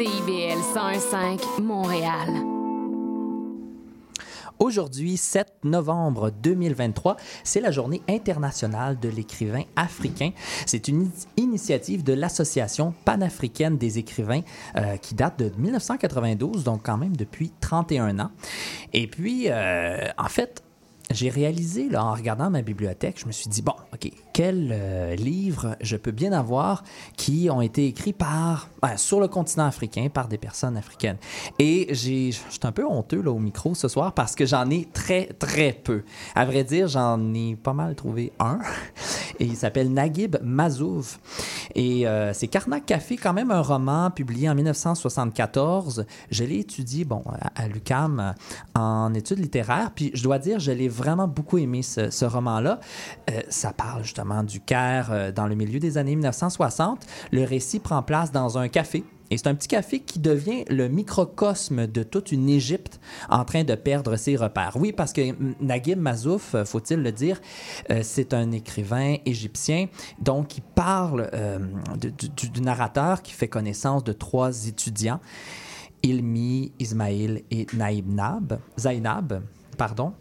CIBL 101.5 Montréal. Aujourd'hui, 7 novembre 2023, c'est la journée internationale de l'écrivain africain. C'est une initiative de l'Association panafricaine des écrivains euh, qui date de 1992, donc quand même depuis 31 ans. Et puis, euh, en fait, j'ai réalisé, en regardant ma bibliothèque, je me suis dit, bon, OK, quels euh, livres je peux bien avoir qui ont été écrits par, sur le continent africain, par des personnes africaines. Et j'ai, je suis un peu honteux là, au micro ce soir parce que j'en ai très, très peu. À vrai dire, j'en ai pas mal trouvé un. Et il s'appelle Naguib Mazouf. Et euh, c'est Karnak Café, quand même un roman publié en 1974. Je l'ai étudié, bon, à, à l'UCAM en études littéraires. Puis je dois dire, je l'ai vraiment beaucoup aimé ce, roman-là. Euh, ça parle justement du Caire euh, dans le milieu des années 1960. Le récit prend place dans un café et c'est un petit café qui devient le microcosme de toute une Égypte en train de perdre ses repères. Oui, parce que Naguib Mazouf, euh, faut-il le dire, c'est un écrivain égyptien, donc il parle du, narrateur qui fait connaissance de trois étudiants, Ilmi, Ismail et Naïb Nab, Zainab, pardon.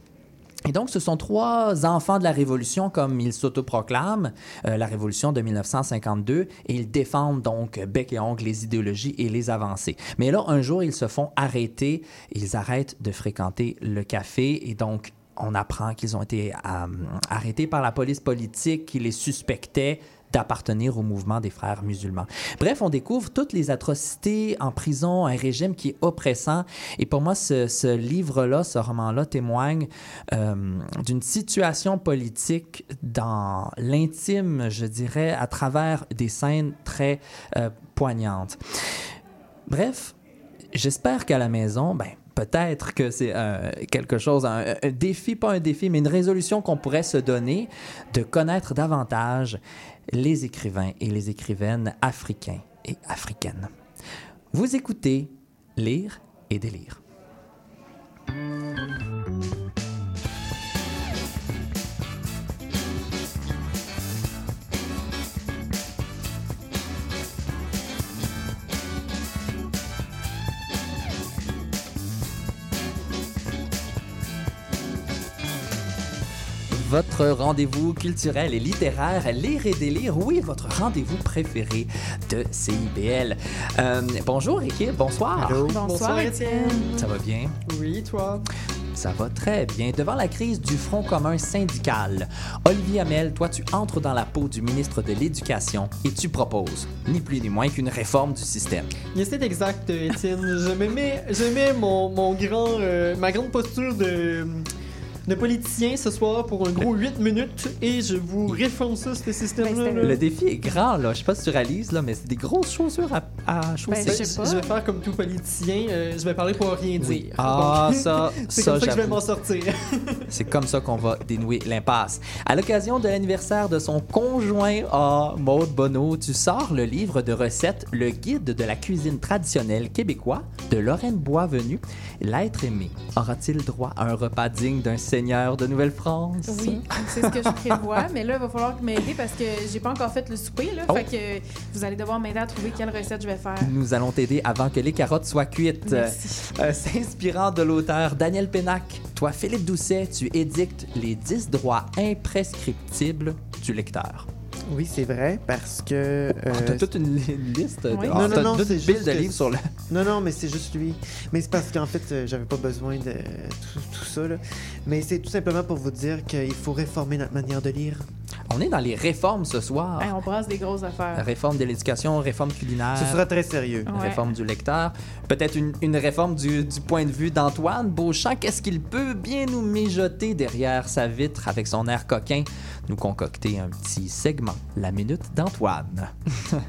Et donc, ce sont trois enfants de la Révolution, comme ils s'autoproclament, euh, la Révolution de 1952, et ils défendent donc bec et ongle les idéologies et les avancées. Mais là, un jour, ils se font arrêter, ils arrêtent de fréquenter le café, et donc, on apprend qu'ils ont été euh, arrêtés par la police politique qui les suspectait d'appartenir au mouvement des frères musulmans. Bref, on découvre toutes les atrocités en prison, un régime qui est oppressant. Et pour moi, ce, livre-là, ce roman-là témoigne euh, d'une situation politique dans l'intime, je dirais, à travers des scènes très euh, poignantes. Bref, j'espère qu'à la maison, ben, peut-être que c'est quelque chose, un, défi, pas un défi, mais une résolution qu'on pourrait se donner de connaître davantage les écrivains et les écrivaines africains et africaines. Vous écoutez Lire et délire. Votre rendez-vous culturel et littéraire, Lire et délire, oui, votre rendez-vous préféré de CIBL. Euh, bonjour équipe, bonsoir. Bonsoir, Étienne. Ça va bien? Oui, toi? Ça va très bien. Devant la crise du Front commun syndical, Olivier Hamel, toi, tu entres dans la peau du ministre de l'Éducation et tu proposes, ni plus ni moins qu'une réforme du système. C'est exact, Étienne. je me mets, je mets mon, mon grand, euh, ma grande posture de de politiciens ce soir pour un gros 8 minutes et je vous réforme ça, ce système-là. Le défi est grand, là. Je sais pas si tu réalises, là, mais c'est des grosses chaussures à, à chausser. Ben, je, vais faire comme tout politicien, euh, je vais parler pour rien dire. Ah, ça, c'est comme ça que je vais m'en sortir. c'est comme ça qu'on va dénouer l'impasse. À l'occasion de l'anniversaire de son conjoint, ah, Maude Bonneau, tu sors le livre de recettes Le guide de la cuisine traditionnelle québécois de Lorraine Boisvenu. L'être aimé aura-t-il droit à un repas digne d'un seigneur de Nouvelle-France? Oui, c'est ce que je prévois, mais là, il va falloir m'aider parce que j'ai pas encore fait le souper, là. Oh. Fait que vous allez devoir m'aider à trouver quelle recette je vais faire. Nous allons t'aider avant que les carottes soient cuites. Merci. Euh, S'inspirant de l'auteur Daniel Pénac, toi, Philippe Doucet, tu édictes les 10 droits imprescriptibles du lecteur. Oui, c'est vrai, parce que. Euh, t'as toute une, liste de, oui. non, non, non, c'est juste de livres sur le. Non, non, mais c'est juste lui. Mais c'est parce qu'en fait, euh, j'avais pas besoin de tout, ça. Là. Mais c'est tout simplement pour vous dire qu'il faut réformer notre manière de lire. On est dans les réformes ce soir. on brasse des grosses affaires. Réforme de l'éducation, réforme culinaire. Ce sera très sérieux. Réforme du lecteur. Peut-être une, une, réforme du, du, point de vue d'Antoine Beauchamp. Qu'est-ce qu'il peut bien nous mijoter derrière sa vitre avec son air coquin? Nous concocter un petit segment, la minute d'Antoine.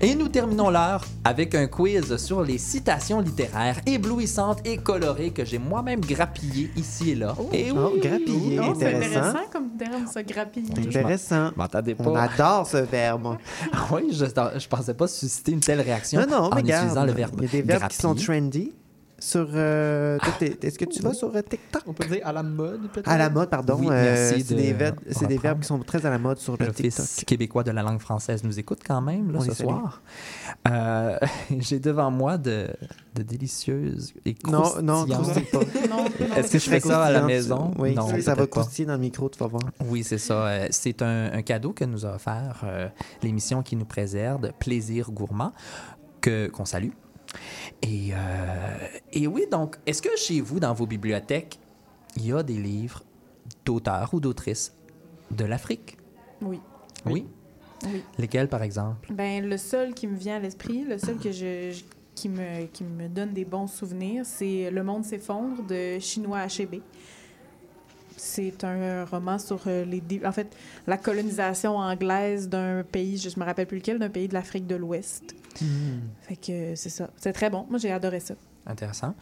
Et nous terminons l'heure avec un quiz sur les citations littéraires éblouissantes et colorées que j'ai moi-même grappillées ici et là. Oh, et oh, grappillé, oh, intéressant. C'est intéressant comme terme, ça, grappiller. Intéressant. M'entendez pas. On adore ce verbe. Ah oui, je, je pensais pas susciter une telle réaction non, non, en mais utilisant le verbe Il y a des verbes qui sont trendy. Sur. euh, Est-ce que tu vas sur euh, TikTok? On peut dire à la mode, peut-être? À la mode, pardon. Oui, euh, c'est de des, verbes- des qui sont très à la mode sur le TikTok. L'Office québécois de la langue française nous écoute quand même là, On ce soir. Euh, J'ai devant moi de, de délicieuses et Non, non, pas. Non, non. Est-ce que je fais ça à la maison? Oui, Non, ça va croustiller dans le micro, tu vas voir. Oui, c'est ça. C'est un, un cadeau que nous a offert euh, l'émission qui nous préserve, Plaisir Gourmand, que qu'on salue. Et, euh, et oui, donc, est-ce que chez vous, dans vos bibliothèques, il y a des livres d'auteurs ou d'autrices de l'Afrique? Oui. Oui? Oui. Lesquels, par exemple? Ben, le seul qui me vient à l'esprit, le seul que je, je- qui, me, qui me donne des bons souvenirs, c'est Le monde s'effondre de Chinois Achebe. C'est un roman sur euh, les en fait la colonisation anglaise d'un pays, je me rappelle plus lequel, d'un pays de l'Afrique de l'Ouest. Fait que c'est ça. C'est très bon. Moi, j'ai adoré ça. Intéressant.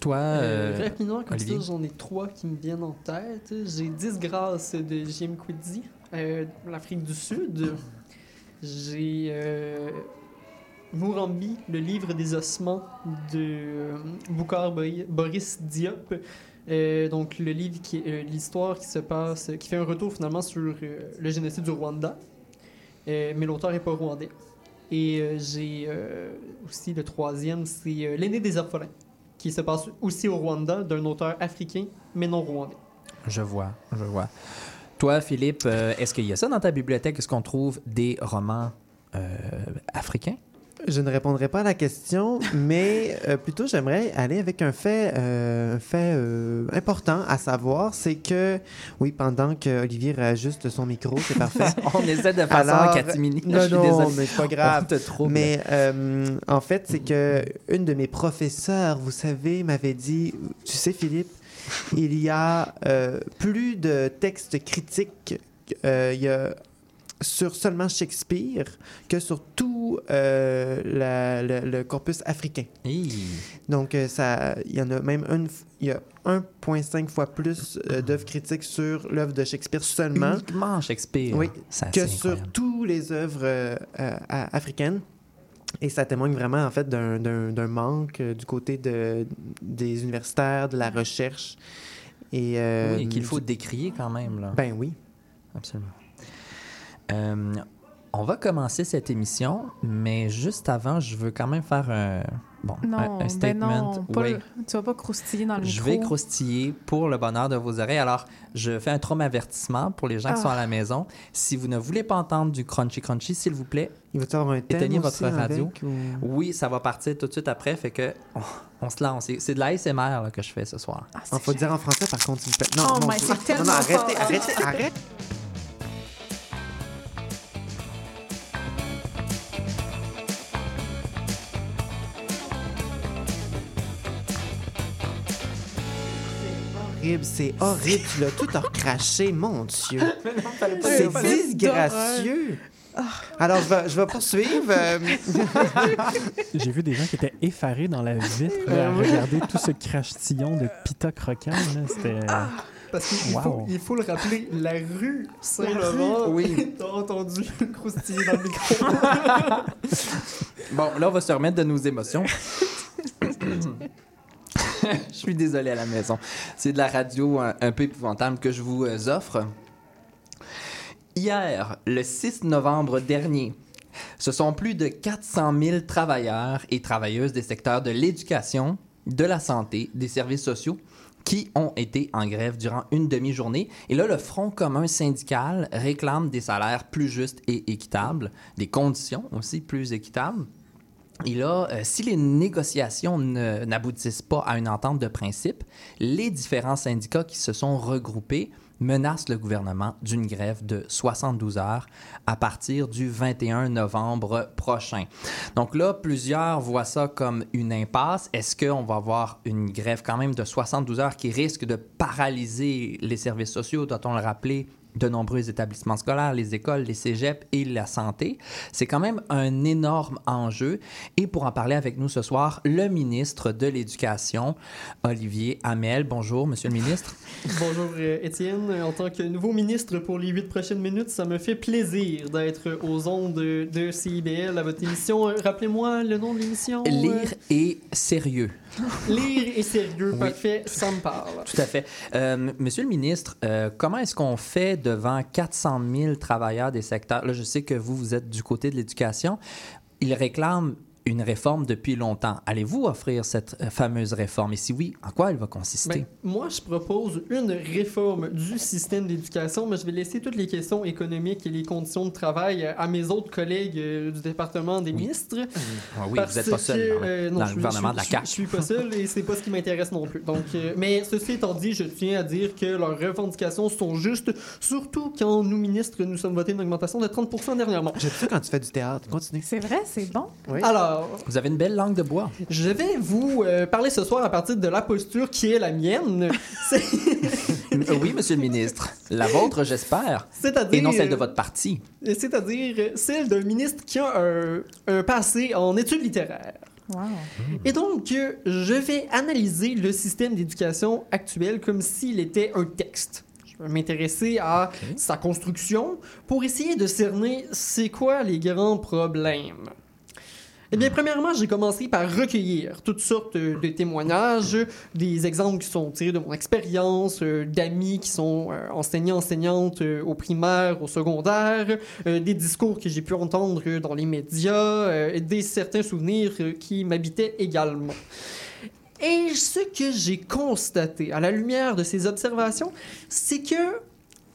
Toi, Euh, euh, rapidement, comme Olivier? ça, j'en ai trois qui me viennent en tête. J'ai 10 grâces de Jim Quiddy, euh, l'Afrique du Sud. J'ai euh, Mourambi, le livre des ossements de euh, Boukhar Bori- Boris Diop. Euh, donc, le livre qui euh, l'histoire qui se passe, qui fait un retour finalement sur euh, le génocide du Rwanda. Mais l'auteur n'est pas rwandais. Et j'ai aussi le troisième, c'est L'aîné des orphelins qui se passe aussi au Rwanda, d'un auteur africain, mais non rwandais. je vois, je vois. Toi, Philippe, est-ce qu'il y a ça dans ta bibliothèque? Est-ce qu'on trouve des romans africains? Je ne répondrai pas à la question, mais euh, plutôt j'aimerais aller avec un fait, euh, un fait euh, important à savoir, c'est que, oui, pendant que Olivier réajuste son micro, c'est parfait. On essaie de faire ça en catimini. non, Je non, mais c'est pas grave. trouble. Mais euh, en fait, c'est que une de mes professeurs, vous savez, m'avait dit, tu sais, Philippe, il y a euh, plus de textes critiques euh, il y a sur seulement Shakespeare que sur tout euh, la- le, le corpus africain. Donc, euh, ça, il y en a même une, il y a 1,5 fois plus euh, d'œuvres critiques sur l'œuvre de Shakespeare seulement Uniquement Shakespeare. Oui, Ça, que sur toutes les œuvres africaines. Et ça témoigne vraiment, en fait, d'un- manque du côté de, des universitaires, de la recherche. Et, euh, Oui, qu'il faut du- décrier quand même. Là. Ben oui. Absolument. Euh, on va commencer cette émission, mais juste avant, je veux quand même faire un, bon, un- Non, un, ben statement. non, pas Oui. le- tu vas pas croustiller dans le Je micro. vais croustiller pour le bonheur de vos oreilles. Alors, je fais un trauma avertissement pour les gens qui Ah. sont à la maison. Si vous ne voulez pas entendre du crunchy crunchy, s'il vous plaît, Il va y avoir un thème Éteignez aussi votre radio. avec, ou- oui, ça va partir tout de suite après. Fait que on, on se lance. C'est- de l'ASMR là, que je fais ce soir. Ah, Il c'est faut le dire en français, par contre. Non, Oh, non, non, non, arrêtez, fort. arrêtez, horrible, c'est horrible. Tu l'as tout recraché, mon Dieu. C'est disgracieux. Alors, je vais, je vais poursuivre. euh, J'ai vu des gens qui étaient effarés dans la vitre là, à regarder tout ce crachetillon de pita croquant. C'était. Parce qu'il Wow. faut, il faut le rappeler, la rue Saint-Laurent, Oui. t'as entendu croustiller dans le micro. Bon, là, on va se remettre de nos émotions. je suis désolé à la maison. C'est de la radio un, un peu épouvantable que je vous euh, offre. Hier, le 6 novembre dernier, ce sont plus de 400 000 travailleurs et travailleuses des secteurs de l'éducation, de la santé, des services sociaux qui ont été en grève durant une demi-journée. Et là, le Front commun syndical réclame des salaires plus justes et équitables, des conditions aussi plus équitables. Et là, euh, si les négociations n'aboutissent pas à une entente de principe, les différents syndicats qui se sont regroupés menacent le gouvernement d'une grève de 72 heures à partir du 21 novembre prochain. Donc là, plusieurs voient ça comme une impasse. Est-ce qu'on va avoir une grève quand même de 72 heures qui risque de paralyser les services sociaux? Doit-on le rappeler? De nombreux établissements scolaires, les écoles, les cégeps et la santé. C'est quand même un énorme enjeu. Et pour en parler avec nous ce soir, le ministre de l'Éducation, Olivier Hamel. Bonjour, Monsieur le ministre. Bonjour euh, Étienne. En tant que nouveau ministre pour les huit prochaines minutes, ça me fait plaisir d'être aux ondes de, de CIBL à votre émission. Euh, Rappelez-moi le nom de l'émission. euh, Lire et sérieux. Lire et sérieux. Oui. Parfait, ça me parle. Tout à fait. Euh, Monsieur le ministre, euh, comment est-ce qu'on fait devant 400 000 travailleurs des secteurs? Là, je sais que vous, vous êtes du côté de l'éducation. Ils réclament une réforme depuis longtemps. Allez-vous offrir cette euh, fameuse réforme? Et si oui, en quoi elle va consister? Ben, moi, je propose une réforme du système d'éducation, mais je vais laisser toutes les questions économiques et les conditions de travail euh, à mes autres collègues euh, du département des ministres. Ah oui, vous n'êtes pas seul que, dans le, euh, non, dans je le suis- gouvernement je de la suis- CAQ. Je suis pas seul et c'est pas ce qui m'intéresse non plus. Donc, euh, mais ceci étant dit, je tiens à dire que leurs revendications sont justes, surtout quand nous, ministres, nous sommes votés une augmentation de 30% dernièrement. J'aime ça quand tu fais du théâtre. Continue. C'est vrai, c'est bon. Oui. Alors, Vous avez une belle langue de bois. je vais vous euh, parler ce soir à partir de la posture qui est la mienne, C'est- Euh, oui, Monsieur le ministre. La vôtre, j'espère. c'est-à-dire... Et non celle de votre parti. C'est-à-dire celle d'un ministre qui a un, un passé en études littéraires. Wow. Et donc, euh, je vais analyser le système d'éducation actuel comme s'il était un texte. Je vais m'intéresser à sa construction pour essayer de cerner c'est quoi les grands problèmes. Eh bien, premièrement, j'ai commencé par recueillir toutes sortes euh, de témoignages, des exemples qui sont tirés de mon expérience, euh, d'amis qui sont euh, enseignants, enseignantes au primaire, au secondaire, des discours que j'ai pu entendre dans les médias, des certains souvenirs qui m'habitaient également. Et ce que j'ai constaté à la lumière de ces observations, c'est que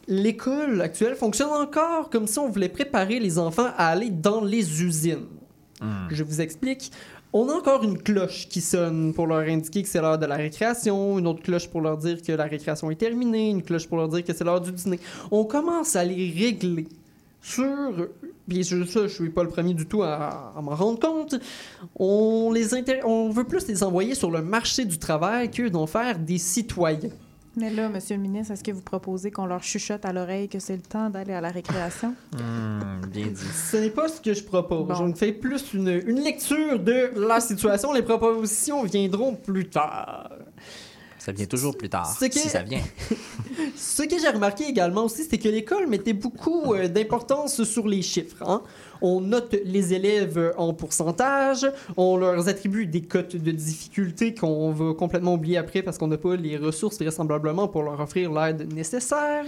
l'école actuelle fonctionne encore comme si on voulait préparer les enfants à aller dans les usines. Je vous explique. On a encore une cloche qui sonne pour leur indiquer que c'est l'heure de la récréation, une autre cloche pour leur dire que la récréation est terminée, une cloche pour leur dire que c'est l'heure du dîner. On commence à les régler sur... Puis je, ça, je suis pas le premier du tout à, m'en rendre compte. On, les on veut plus les envoyer sur le marché du travail que d'en faire des citoyens. Mais là, Monsieur le ministre, est-ce que vous proposez qu'on leur chuchote à l'oreille que c'est le temps d'aller à la récréation? Hmm, bien dit. Ce n'est pas ce que je propose. Bon. Je me fais plus une, une lecture de la situation. Les propositions viendront plus tard. Ça vient toujours plus tard, Ce si ça vient. Ce que j'ai remarqué également aussi, c'est que l'école mettait beaucoup euh, d'importance sur les chiffres. hein. On note les élèves en pourcentage, on leur attribue des cotes de difficulté qu'on va complètement oublier après parce qu'on n'a pas les ressources vraisemblablement pour leur offrir l'aide nécessaire.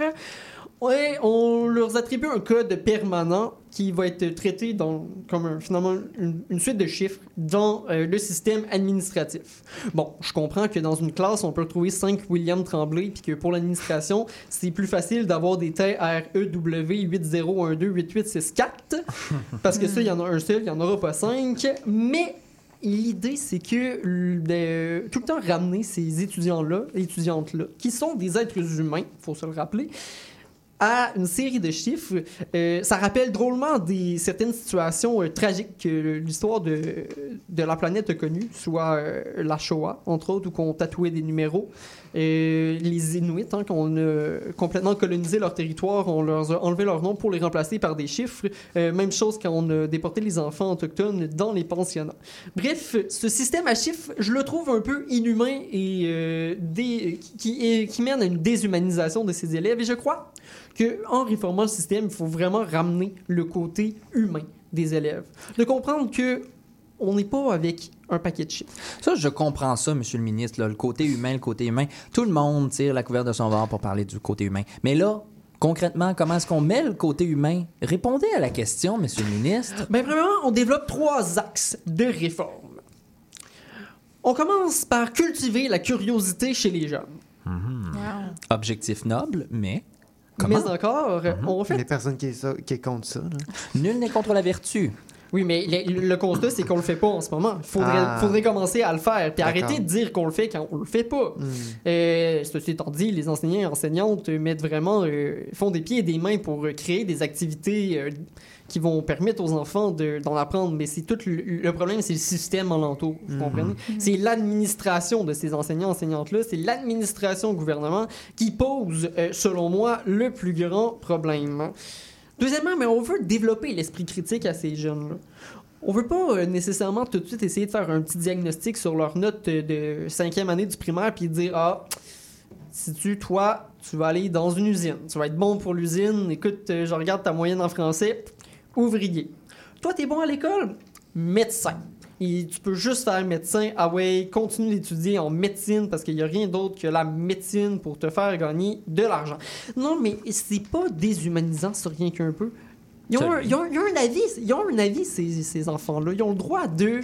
Et on leur attribue un code permanent qui va être traité dans, comme un- finalement une, une suite de chiffres dans euh, le système administratif. Bon, je comprends que dans une classe, on peut retrouver 5 William Tremblay, puis que pour l'administration, c'est plus facile d'avoir des E TREW 80128864, parce que ça, il y en a un seul, il n'y en aura pas 5. Mais l'idée, c'est que tout le temps ramener ces étudiants-là, étudiantes-là, qui sont des êtres humains, faut se le rappeler, à une série de chiffres. Euh, ça rappelle drôlement des, certaines situations euh, tragiques que l'histoire de, de la planète a connues, soit euh, la Shoah, entre autres, où on tatouait des numéros. Les Inuits, hein, quand on a complètement colonisé leur territoire, on leur a enlevé leur nom pour les remplacer par des chiffres. Même chose quand on a déporté les enfants autochtones dans les pensionnats. Bref, ce système à chiffres, je le trouve un peu inhumain et qui- qui mène à une déshumanisation de ces élèves. Et je crois que en réformant le système, il faut vraiment ramener le côté humain des élèves. De comprendre que on n'est pas avec un paquet de chiffres. Ça, je comprends ça, Monsieur le ministre, là, le côté humain, le côté humain. Tout le monde tire la couverte de son verre pour parler du côté humain. Mais là, concrètement, comment est-ce qu'on met le côté humain? Répondez à la question, Monsieur le ministre. Ben, premièrement, on développe trois axes de réforme. On commence par cultiver la curiosité chez les jeunes. Wow. Objectif noble, mais comment? Mais encore, on Les fait personnes qui est, ça- qui est contre ça. là. Nul n'est contre la vertu. Oui, mais le, le constat, c'est qu'on le fait pas en ce moment. Il faudrait, Ah. faudrait commencer à le faire. Puis arrêter de dire qu'on le fait quand on le fait pas. Hmm. Euh, ceci étant dit, les enseignants et enseignantes mettent vraiment, euh, font des pieds et des mains pour euh, créer des activités euh, qui vont permettre aux enfants de- d'en apprendre. Mais c'est tout le, le problème, c'est le système alentour. Vous Mhm. comprenez? C'est l'administration de ces enseignants enseignantes-là, c'est l'administration au gouvernement qui pose, euh, selon moi, le plus grand problème. Deuxièmement, mais on veut développer l'esprit critique à ces jeunes-là. On veut pas euh, nécessairement tout de suite essayer de faire un petit diagnostic sur leur note euh, de cinquième année du primaire puis dire ah si tu toi tu vas aller dans une usine, tu vas être bon pour l'usine. Écoute, euh, je regarde ta moyenne en français, ouvrier. Toi t'es bon à l'école, médecin. Et tu peux juste faire médecin. Ah ouais, continue d'étudier en médecine parce qu'il n'y a rien d'autre que la médecine pour te faire gagner de l'argent. Non, mais c'est pas déshumanisant sur rien qu'un peu. Ils ont, un, ils ont- ils ont un avis, ils ont un avis ces, ces enfants-là. Ils ont le droit d'eux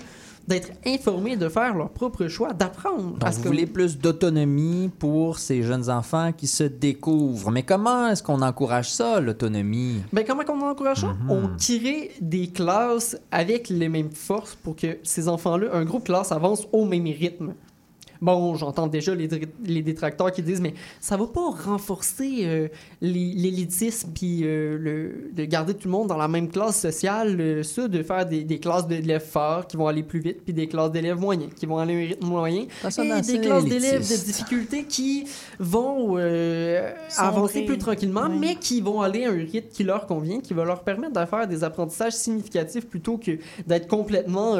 d'être informés, de faire leur propre choix, d'apprendre. Parce vous que voulez plus d'autonomie pour ces jeunes enfants qui se découvrent. Mais comment est-ce qu'on encourage ça, l'autonomie? Ben, comment on encourage ça? Mhm. On crée des classes avec les mêmes forces pour que ces enfants-là, un groupe classe avance au même rythme. Bon, j'entends déjà les, les détracteurs qui disent, mais ça va pas renforcer euh, l'élitisme puis euh, le, de garder tout le monde dans la même classe sociale, euh, ça, de faire des, des classes d'élèves forts qui vont aller plus vite, puis des classes d'élèves moyens qui vont aller à un rythme moyen, Ça et des classes d'élèves de difficulté qui vont euh, avancer plus tranquillement, mais qui vont aller à un rythme qui leur convient, qui va leur permettre de faire des apprentissages significatifs plutôt que d'être complètement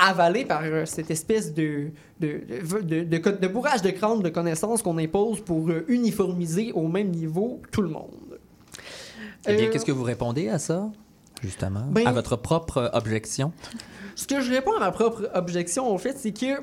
avalés par euh, cette espèce de, de, de, de- de co- de bourrage de crâne de connaissances qu'on impose pour euh, uniformiser au même niveau tout le monde. Eh bien, Euh, qu'est-ce que vous répondez à ça, justement? Ben- à votre propre objection? Ce que je réponds à ma propre objection, en fait, c'est que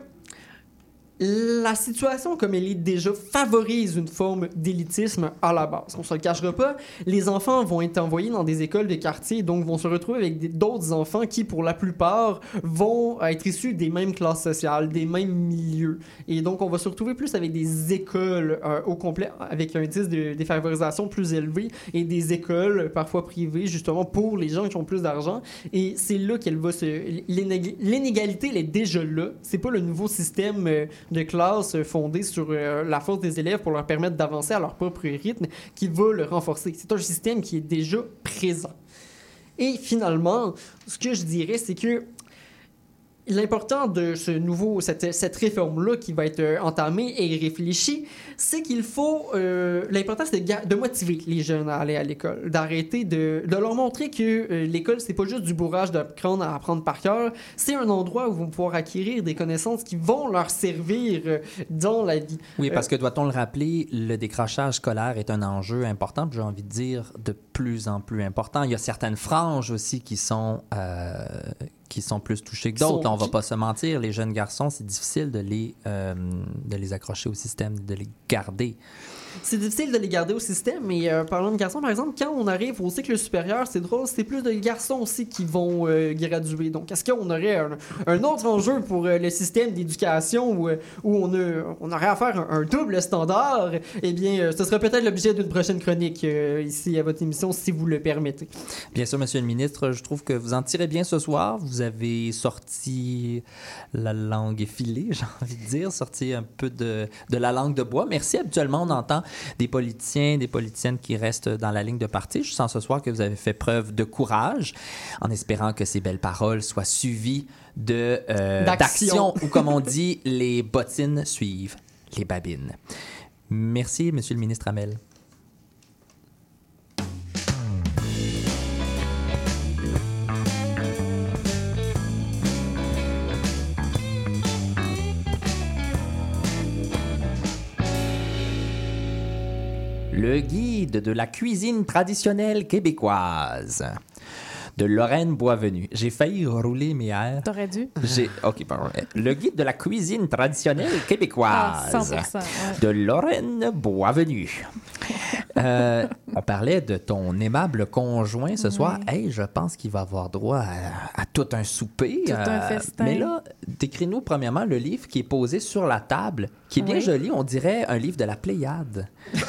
la situation comme elle est déjà favorise une forme d'élitisme à la base. On se le cachera pas, les enfants vont être envoyés dans des écoles de quartier, donc vont se retrouver avec d'autres enfants qui, pour la plupart, vont être issus des mêmes classes sociales, des mêmes milieux. Et donc, on va se retrouver plus avec des écoles euh, au complet, avec un indice de défavorisation plus élevé, et des écoles parfois privées, justement, pour les gens qui ont plus d'argent. Et c'est là qu'elle va se. l'inég- L'inégalité, elle est déjà là. C'est pas le nouveau système euh, de classe euh, fondé sur euh, la force des élèves pour leur permettre d'avancer à leur propre rythme qui va le renforcer. C'est un système qui est déjà présent. Et finalement, ce que je dirais, c'est que l'important de ce nouveau, cette, cette réforme-là qui va être euh, entamée et réfléchie, c'est qu'il faut. euh, L'important, c'est de, de motiver les jeunes à aller à l'école, d'arrêter de, de leur montrer que euh, l'école, c'est pas juste du bourrage de crâne à apprendre par cœur, c'est un endroit où ils vont pouvoir acquérir des connaissances qui vont leur servir euh, dans la vie. Oui, Euh, parce que doit-on le rappeler, le décrochage scolaire est un enjeu important, j'ai envie de dire de plus en plus important. Il y a certaines franges aussi qui sont, euh, qui sont plus touchées que d'autres. On va pas se mentir, les jeunes garçons, c'est difficile de les, euh, de les accrocher au système, de les garder. C'est difficile de les garder au système, mais euh, parlant de garçons, par exemple, quand on arrive au cycle supérieur, c'est drôle, c'est plus de garçons aussi qui vont euh, graduer. Donc, est-ce qu'on aurait un, autre enjeu pour euh, le système d'éducation où, euh, où on, a- on aurait à faire un, double standard? Eh bien, ce serait peut-être l'objet d'une prochaine chronique ici à votre émission, si vous le permettez. Bien sûr, Monsieur le ministre, je trouve que vous en tirez bien ce soir. Vous avez sorti la langue effilée, j'ai envie de dire, sorti un peu de la langue de bois. Merci. Habituellement, on entend des politiciens, des politiciennes qui restent dans la ligne de parti. Je sens ce soir que vous avez fait preuve de courage, en espérant que ces belles paroles soient suivies de euh, D'action. ou comme on dit, les bottines suivent les babines. Merci, Monsieur le ministre Hamel. Le guide de la cuisine traditionnelle québécoise de Lorraine Boisvenu. J'ai failli rouler mes airs. T'aurais dû. J'ai OK, pardon. Le guide de la cuisine traditionnelle Ah, québécoise 100 ouais. de Lorraine Boisvenu. Euh, On parlait de ton aimable conjoint ce Oui. soir. Hey, je pense qu'il va avoir droit à, à tout un souper. euh, Tout un festin. Mais là, décris-nous premièrement le livre qui est posé sur la table, qui est bien Oui. joli. On dirait un livre de la Pléiade. Pas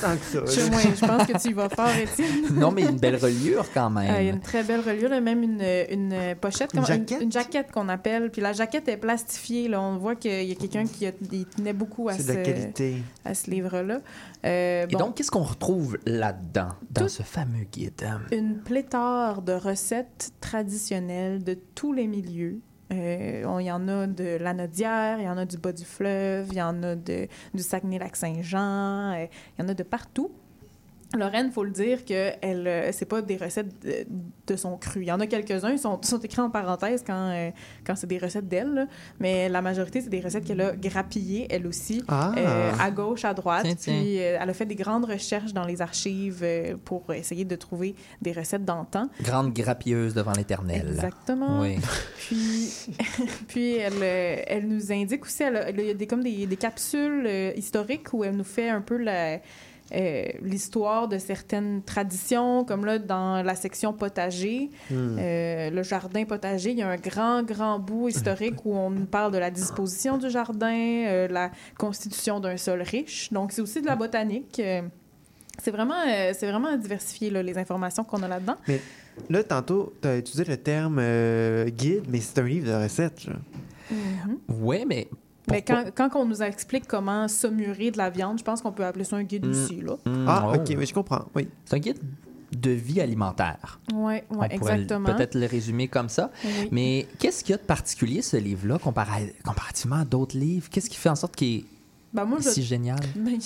tant que ça. Je, ouais, je pense que tu y vas fort, Étienne. non, mais une belle reliure quand même. Euh, il y a une très belle reliure, là, même une, une pochette. Une jaquette? Une, jaquette? qu'on appelle. Puis la jaquette est plastifiée. Là. On voit qu'il y a quelqu'un qui a- il tenait beaucoup à ce, qualité. à ce livre-là. Euh, Et bon, donc, qu'est-ce qu'on retrouve là-dedans, dans Tout- ce fameux guide? une pléthore de recettes traditionnelles de tous les milieux. Euh, on- Il y en a de l'Anaudière, il y en a du bas du fleuve, il y en a de, du Saguenay-Lac-Saint-Jean, euh, il y en a de partout. Lorraine, faut le dire que elle, euh, c'est pas des recettes de, de son cru. Il y en a quelques-uns, ils sont, sont écrits en parenthèse quand, euh, quand c'est des recettes d'elle, là. mais la majorité, c'est des recettes qu'elle a grappillées, elle aussi, Ah! euh, à gauche, à droite. Tiens, tiens. Puis euh, elle a fait des grandes recherches dans les archives euh, pour essayer de trouver des recettes d'antan. Grande grappilleuse devant l'éternel. Exactement. Oui. Puis, puis elle, euh, elle nous indique aussi, elle a- il y a des, comme des, des capsules euh, historiques où elle nous fait un peu la- euh, l'histoire de certaines traditions, comme là dans la section potager, Hmm. euh, le jardin potager, il y a un grand, grand bout historique où on nous parle de la disposition du jardin, euh, la constitution d'un sol riche. Donc, c'est aussi de la botanique. euh, c'est vraiment, euh, c'est vraiment diversifié, là, les informations qu'on a là-dedans. Là, tantôt, tu as utilisé le terme euh, guide, mais c'est un livre de recettes. Mhm. Oui, mais. Mais quand, quand on nous explique comment saumurer de la viande, je pense qu'on peut appeler ça un guide Mm. aussi, là. Hmm, Ah, oh. ok, oui, je comprends. Oui. C'est un guide de vie alimentaire. Oui, ouais, On pourrait exactement. peut-être le résumer comme ça. Oui. Mais qu'est-ce qu'il y a de particulier, ce livre-là, compara- comparativement à d'autres livres? Qu'est-ce qui fait en sorte qu'il Ben, moi, est je... si génial? Ben.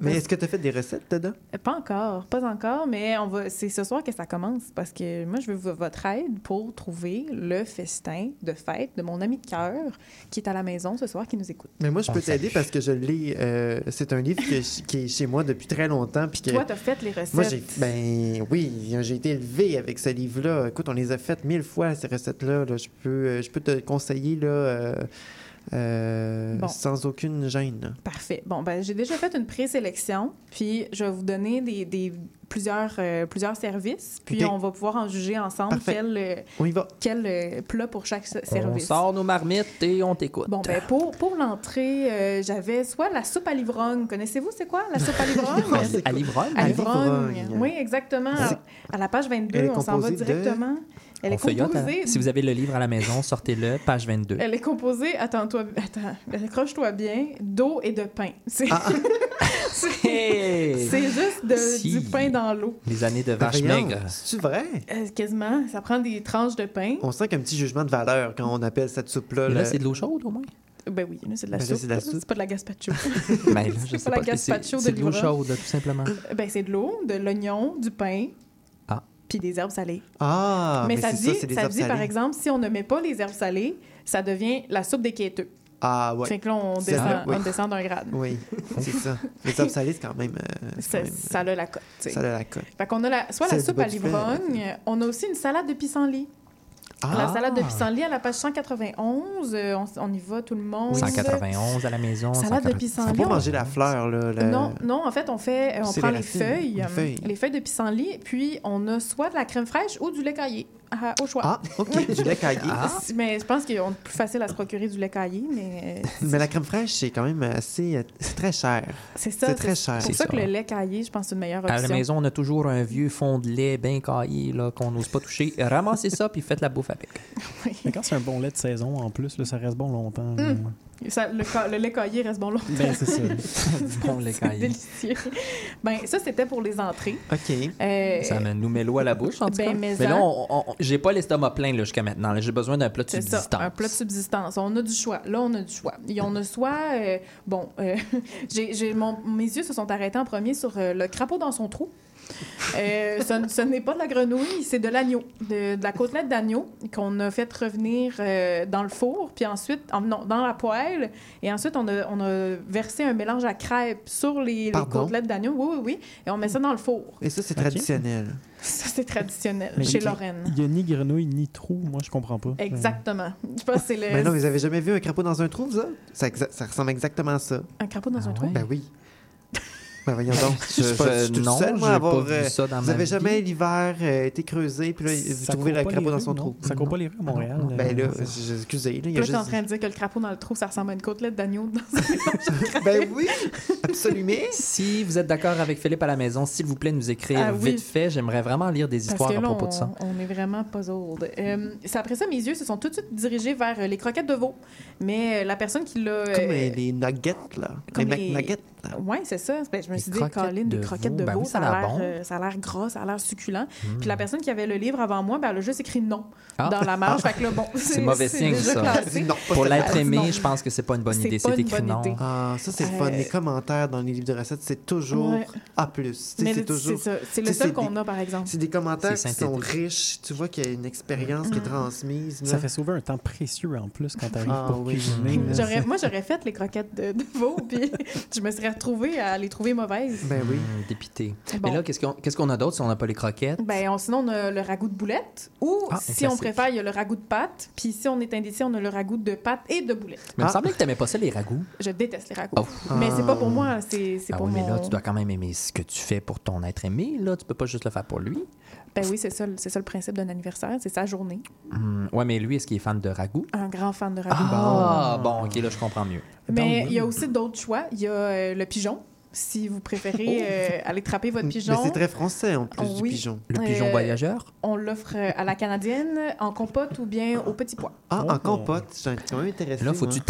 Mais est-ce que tu as fait des recettes dedans? Pas encore, pas encore, mais on va. C'est ce soir que ça commence parce que moi, je veux votre aide pour trouver le festin de fête de mon ami de cœur qui est à la maison ce soir, qui nous écoute. Mais moi, je On peux t'aider parce que je l'ai. euh, c'est un livre que- qui est chez moi depuis très longtemps. Puis que Toi, t'as fait les recettes. moi, j'ai. Ben oui, j'ai été élevé avec ce livre-là. Écoute, on les a faites mille fois, ces recettes-là. là. Je, peux, euh, je peux te conseiller là, euh, euh, Bon. sans aucune gêne. là. Parfait. Bon, ben, j'ai déjà fait une présélection, puis je vais vous donner des, des- plusieurs, euh, plusieurs services, puis on va pouvoir en juger ensemble Parfait. quel, euh, On y va. quel euh, plat pour chaque s- On service. sort nos marmites et on t'écoute. Bon, ben pour, pour l'entrée, euh, j'avais soit la soupe à l'ivrogne. Connaissez-vous, c'est quoi la soupe à l'ivrogne? à l'ivrogne? À. Oui, exactement. À, à la page 22, Elle est on s'en va de- directement. Elle On est feuillote, hein? composée. Si vous avez le livre à la maison, sortez-le, page 22. Elle est composée, attends-toi, attends, accroche-toi bien, d'eau et de pain. C'est Ah, c'est- Hey! c'est juste de- Si. du pain dans l'eau. Les années de vache maigre. C'est-tu vrai? Euh, quasiment, ça prend des tranches de pain. On sent qu'il y a un petit jugement de valeur quand on appelle cette soupe-là. Là, le- c'est de l'eau chaude, au moins? Ben oui, là, c'est de la Ben soupe. c'est de la là. soupe. C'est pas de la gazpacho. Ben C'est pas la pas. C'est gazpacho de c'est de l'eau chaude, tout simplement. ben c'est de l'eau, de l'oignon, du pain. Puis des herbes salées. Ah, mais, mais, ça dit, ça, des dit par exemple, si on ne met pas les herbes salées, ça devient la soupe des quêteux. Ah, ouais. Fait que là, on descend, on d'un grade. Oui, c'est ça. Les herbes salées, c'est quand même. euh, Ça, quand même- ça a la cote. ça a la cote. Fait qu'on a la, soit la soupe à l'ivrogne, on a aussi une salade de pissenlit. La Ah, salade de pissenlit à la page 191, euh, on, on y va tout le monde. 191 à la maison. Salade de 180. pissenlit. faut pas on- manger la fleur, là. le- Non, non, en fait, on fait, on C'est prend les feuilles, les euh, feuilles. les feuilles de pissenlit, puis on a soit de la crème fraîche ou du lait caillé, à- au choix. Ah, OK, du lait caillé. Ah. Mais je pense qu'il est plus facile à se procurer du lait caillé, mais euh, Mais la crème fraîche, c'est quand même assez. euh, C'est très cher. c'est ça. C'est très cher. C'est pour ça, que le lait caillé, je pense, c'est une meilleure À option. la maison, on a toujours un vieux fond de lait bien caillé là, qu'on n'ose pas toucher. Ramassez ça puis faites la bouffe avec. Mais quand c'est un bon lait de saison, en plus, là, ça reste bon longtemps. Mm. Ça, le, le lait caillé reste bon longtemps. Ben, c'est ça. Du bon lait caillé. délicieux. ben, ça, c'était pour les entrées. OK. Euh, Ça nous met l'eau à la bouche, en tout Ben, cas. mais Mais là, en- on- j'ai pas l'estomac plein jusqu'à maintenant. J'ai besoin d'un plat de ça, subsistance. un plat de subsistance. On a du choix. Là, on a du choix. Et on a soit... euh, bon, euh, j'ai, j'ai- mon- mes yeux se sont arrêtés en premier sur euh, le crapaud dans son trou. Euh, ce, ce n'est pas de la grenouille, c'est de l'agneau, de, de la côtelette d'agneau qu'on a fait revenir euh, dans le four, puis ensuite, en- non, dans la poêle, et ensuite on a, on a versé un mélange à crêpes sur les, les côtelettes d'agneau, oui, oui, oui, et on met ça dans le four. Et ça, c'est traditionnel. Ça, c'est traditionnel Mais chez. Lorraine. Il y a ni grenouille ni trou. Moi, je comprends pas. Exactement. Je pense que c'est le... Mais non, vous avez jamais vu un crapaud dans un trou, ça? Ça, ressemble exactement à ça. Un crapaud dans Ah un trou? ouais? Ben oui. Ben voyons donc. Je, je, pas- je suis tout non, seul, moi, avoir, pas vu euh, ça dans Vous ma avez vie. jamais l'hiver euh, été creusé, puis là, vous Ça trouvez le crapaud dans son non? trou. Ça court pas les rues à Montréal. euh, Ben là, c'est- je- excusez, là, il y a là, t'es en juste... train de dire que le crapaud dans le trou, ça ressemble à une côtelette d'agneau dans Ben oui, absolument. Si vous êtes d'accord avec Philippe à la maison, s'il vous plaît, nous écrire Ah oui. vite fait. J'aimerais vraiment lire des Parce histoires que à là, propos de ça. on, est vraiment puzzled. Euh, c'est après ça, mes yeux se sont tout de suite dirigés vers euh, les croquettes de veau. Mais euh, la personne qui l'a... Comme euh, euh, les nuggets, là. comme les McNuggets. là. Oui, c'est ça. Ben, je me Les suis dit, Colin, des de croquettes veau. de Ben veau, oui, ça, ça a l'air bon. euh, ça a l'air gras, ça a l'air succulent. Mm. Puis la personne qui avait le livre avant moi, ben, elle a juste écrit non Ah. dans la marge. Fait que là, bon, c'est mauvais c'est signe, ça. Non, Pour l'être aimé, non. je pense que c'est pas une bonne C'est idée. pas C'est écrit bonne non. idée. Ah, ça, c'est le fun. Euh, Les commentaires dans les livres de recettes, c'est toujours Ouais. A+. C'est toujours... c'est ça. C'est le seul qu'on a, par exemple. C'est des commentaires C'est qui sont riches. Tu vois qu'il y a une expérience qui est transmise. Ça fait sauver un temps précieux en plus quand t'arrives Ah pour cuisiner. moi, j'aurais fait les croquettes de, de veau, puis je me serais retrouvée à les trouver mauvaises. Ben oui. Hum, dépité. Bon. Mais là, qu'est-ce qu'on qu'est-ce qu'on a d'autre si on n'a pas les croquettes? Ben, on- sinon, on a le ragoût de boulettes. Ou, Ah, si on classique. préfère, il y a le ragoût de pâte. Puis, si on est indécis, on a le ragoût de pâte et de boulettes. Mais il me Ah. semblait que t'aimais pas ça, les ragoûts. Je déteste les ragoûts. Oh. Mais c'est pas pour Ah. moi, c'est c'est Ah pour oui, mais là, tu dois quand même aimer ce que tu fais pour ton être aimé. Là, tu peux pas juste le faire pour lui. Ben oui, c'est ça, le- c'est ça le principe d'un anniversaire, c'est sa journée. Hum, ouais, mais lui, est-ce qu'il est fan de ragoût? Un grand fan de ragoût. Ah, bon, ok, là, je comprends mieux. Mais Donc, il y a aussi d'autres choix. Il y a euh, le pigeon. Si vous préférez euh, aller trapper votre Mais pigeon, c'est très français, en plus, Oh, du pigeon. Le pigeon Euh, voyageur? on l'offre euh, à la canadienne, en compote ou bien au petit pois. Ah, Oh. en compote. J'ai quand même intéressé. Là, faut-tu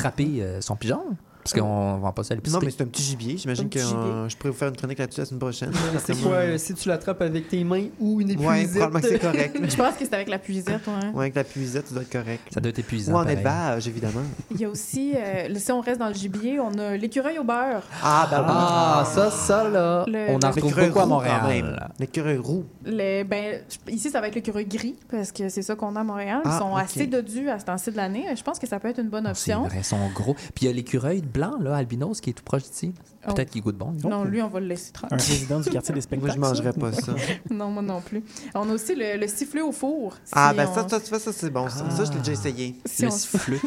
euh, son pigeon? Parce qu'on vend pas ça à Non, l'épicerie. mais c'est un petit gibier. J'imagine que euh, je pourrais vous faire une chronique là-dessus la semaine prochaine. C'est quoi, euh, si tu l'attrapes avec tes mains ou une Ouais, épuisette? probablement que c'est correct. Je pense que c'est avec la puisette, ouais. Ouais, avec la puisette, ça doit être correct. Ça doit être épuisant. Ou en élevage, évidemment. Il y a aussi, euh, si on reste dans le gibier, on a l'écureuil au beurre. Ah, ben Ah, ça, ça, là, Le- on en retrouve L'écureuil beaucoup à Montréal. L'écureuil roux. Le, ben, ici, ça va être l'écureuil gris, parce que c'est ça qu'on a à Montréal. Ils Ah, sont assez dodus à ce temps-ci de l'année. Je pense que ça peut être une bonne option. vrai, ils sont gros. Puis il y a l'écureuil blanc, là, albinos, qui est tout proche d'ici. Oh. Peut-être qu'il goûte bon. Non, lui, on va le laisser Un tranquille. résident du quartier des Moi, spectacles. je mangerais ça? pas ça. non, moi non plus. On a aussi le, le sifflet au four. Ah, ben on- ça, ça, tu vois, ça, c'est bon. Ça, ça, je l'ai déjà essayé. si le on- sifflet.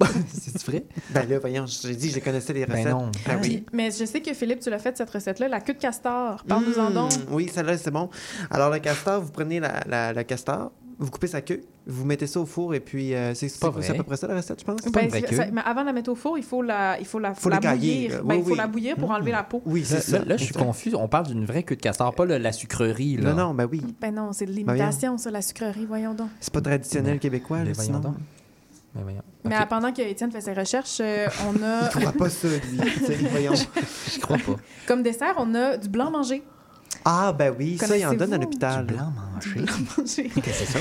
c'est vrai? Ben là, voyons, j'ai dit, je connaissais les Ben recettes. non. Ah oui. Puis- mais je sais que Philippe, tu l'as fait cette recette-là, la queue de castor. Parle-nous-en Mmh, donc. Oui, celle-là, c'est bon. Alors, le castor, vous prenez la, la, la castor, vous coupez sa queue, vous mettez ça au four et puis euh, c'est c'est pas c'est à peu près ça la recette, je pense. pas Ben, une vraie c'est- queue. ça- mais avant de la mettre au four, il faut la, il faut la, Faut la l'écailler, bouillir. Ben, Oui, il faut oui. la bouillir pour enlever la peau. Oui, c'est Là, ça. là, là, je suis confus. On parle d'une vraie queue de castor, pas le- la sucrerie. Là. Non, non, ben oui. Ben non, c'est de l'imitation, ça, la sucrerie, voyons donc. C'est pas traditionnel Mais- québécois, Mais là, voyons sinon. donc. Mais voyons. Mais pendant que Étienne fait ses recherches, euh, on a, Il trouvera pas ça, lui. Voyons. Je crois pas. comme dessert, on a du blanc mangé. Ah, ben oui, ça, il en donne à l'hôpital. Du blanc. Qu'est-ce que c'est ça?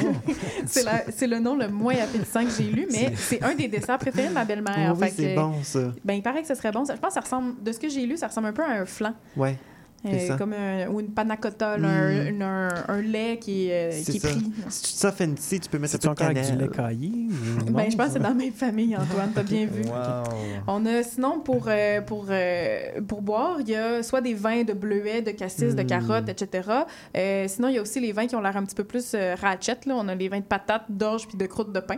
c'est, le nom le moins appétissant que j'ai lu, mais c'est un des desserts préférés de ma belle-mère. Oh, oui, c'est bon, ça. Ben, il paraît que ce serait bon. Je pense que ça ressemble, de ce que j'ai lu, ça ressemble un peu à un flan. Ouais, Euh, ça. comme un, ou une panna cotta, là, Mm. un, un, un lait qui, est, euh, qui est ça. pris. Si tu te sens fancy, tu peux mettre un peu de encore avec du lait cannelle. caillé? ou Ben, je pense que c'est ça? dans la même famille, Antoine, t'as bien vu. On a sinon pour, euh, pour, euh, pour boire, il y a soit des vins de bleuets, de cassis, de Mm. carottes, etc. Euh, sinon, il y a aussi les vins qui ont l'air un petit peu plus euh, ratchet. Là. On a les vins de patates, d'orge puis de croûte de pain.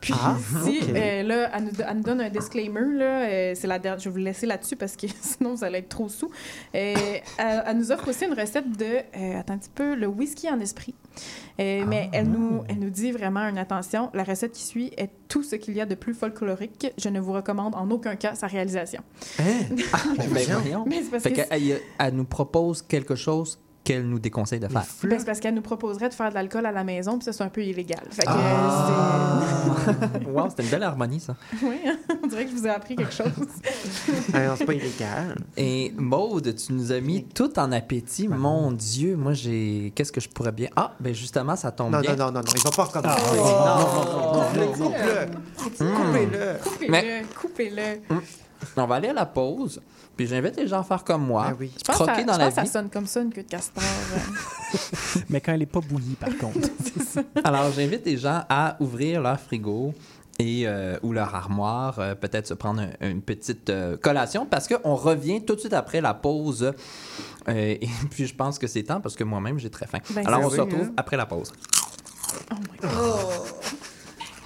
Puis Ah, ici, euh, là, elle nous, elle nous donne un disclaimer. Là, euh, c'est la dernière, je vais vous laisser là-dessus parce que sinon, vous allez être trop sous. Euh, elle, elle nous offre aussi une recette de, euh, attends un petit peu, le whisky en esprit. Euh, Mais Ah. elle nous, elle nous dit vraiment une attention. La recette qui suit est tout ce qu'il y a de plus folklorique. Je ne vous recommande en aucun cas sa réalisation. Hein? Ben, voyons. Mais c'est parce Fait que elle nous propose quelque chose qu'elle nous déconseille de faire. Ben, c'est parce qu'elle nous proposerait de faire de l'alcool à la maison, puis ça, c'est un peu illégal. Fait que Ah! wow, c'était une belle harmonie, ça. Oui, on dirait que je vous ai appris quelque chose. Ah non, c'est pas illégal. Et Maude, tu nous as mis tout en appétit. Mon Dieu, moi, j'ai. Qu'est-ce que je pourrais bien? Ah, ben justement, ça tombe Non, bien. non, non, non, non, ils vont pas recommencer. Oh! non, non, non, non, coupe-le. Coupez-le. Coupez-le, Mais- coupez-le. On va aller à la pause. Puis j'invite les gens à faire comme moi. Ah oui. Je pense, que ça, Croquer dans je la pense vie. ça sonne comme ça, une queue de castor. euh. Mais quand elle est pas bouillie, par contre. Alors, j'invite les gens à ouvrir leur frigo et, euh, ou leur armoire, euh, peut-être se prendre un- une petite euh, collation parce qu'on revient tout de suite après la pause. Euh, et puis, je pense que c'est temps parce que moi-même, j'ai très faim. Ben, Alors, on se retrouve hein. après la pause. Oh my God.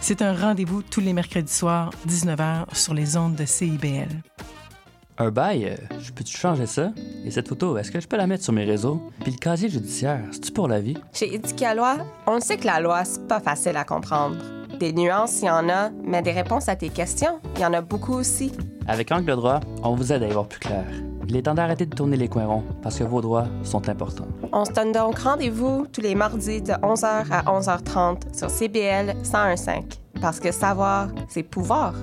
C'est un rendez-vous tous les mercredis soirs, 19h, sur les ondes de CIBL. Un bail, euh, je peux-tu changer ça? Et cette photo, est-ce que je peux la mettre sur mes réseaux? Puis le casier judiciaire, c'est-tu pour la vie? Chez Éthique à loi, on sait que la loi, c'est pas facile à comprendre. Des nuances, il y en a, mais des réponses à tes questions, il y en a beaucoup aussi. Avec Angle droit, on vous aide à y voir plus clair. Il est temps d'arrêter de tourner les coins ronds parce que vos droits sont importants. On se donne donc rendez-vous tous les mardis de 11h à 11h30 sur CBL 101.5. Parce que savoir, c'est pouvoir.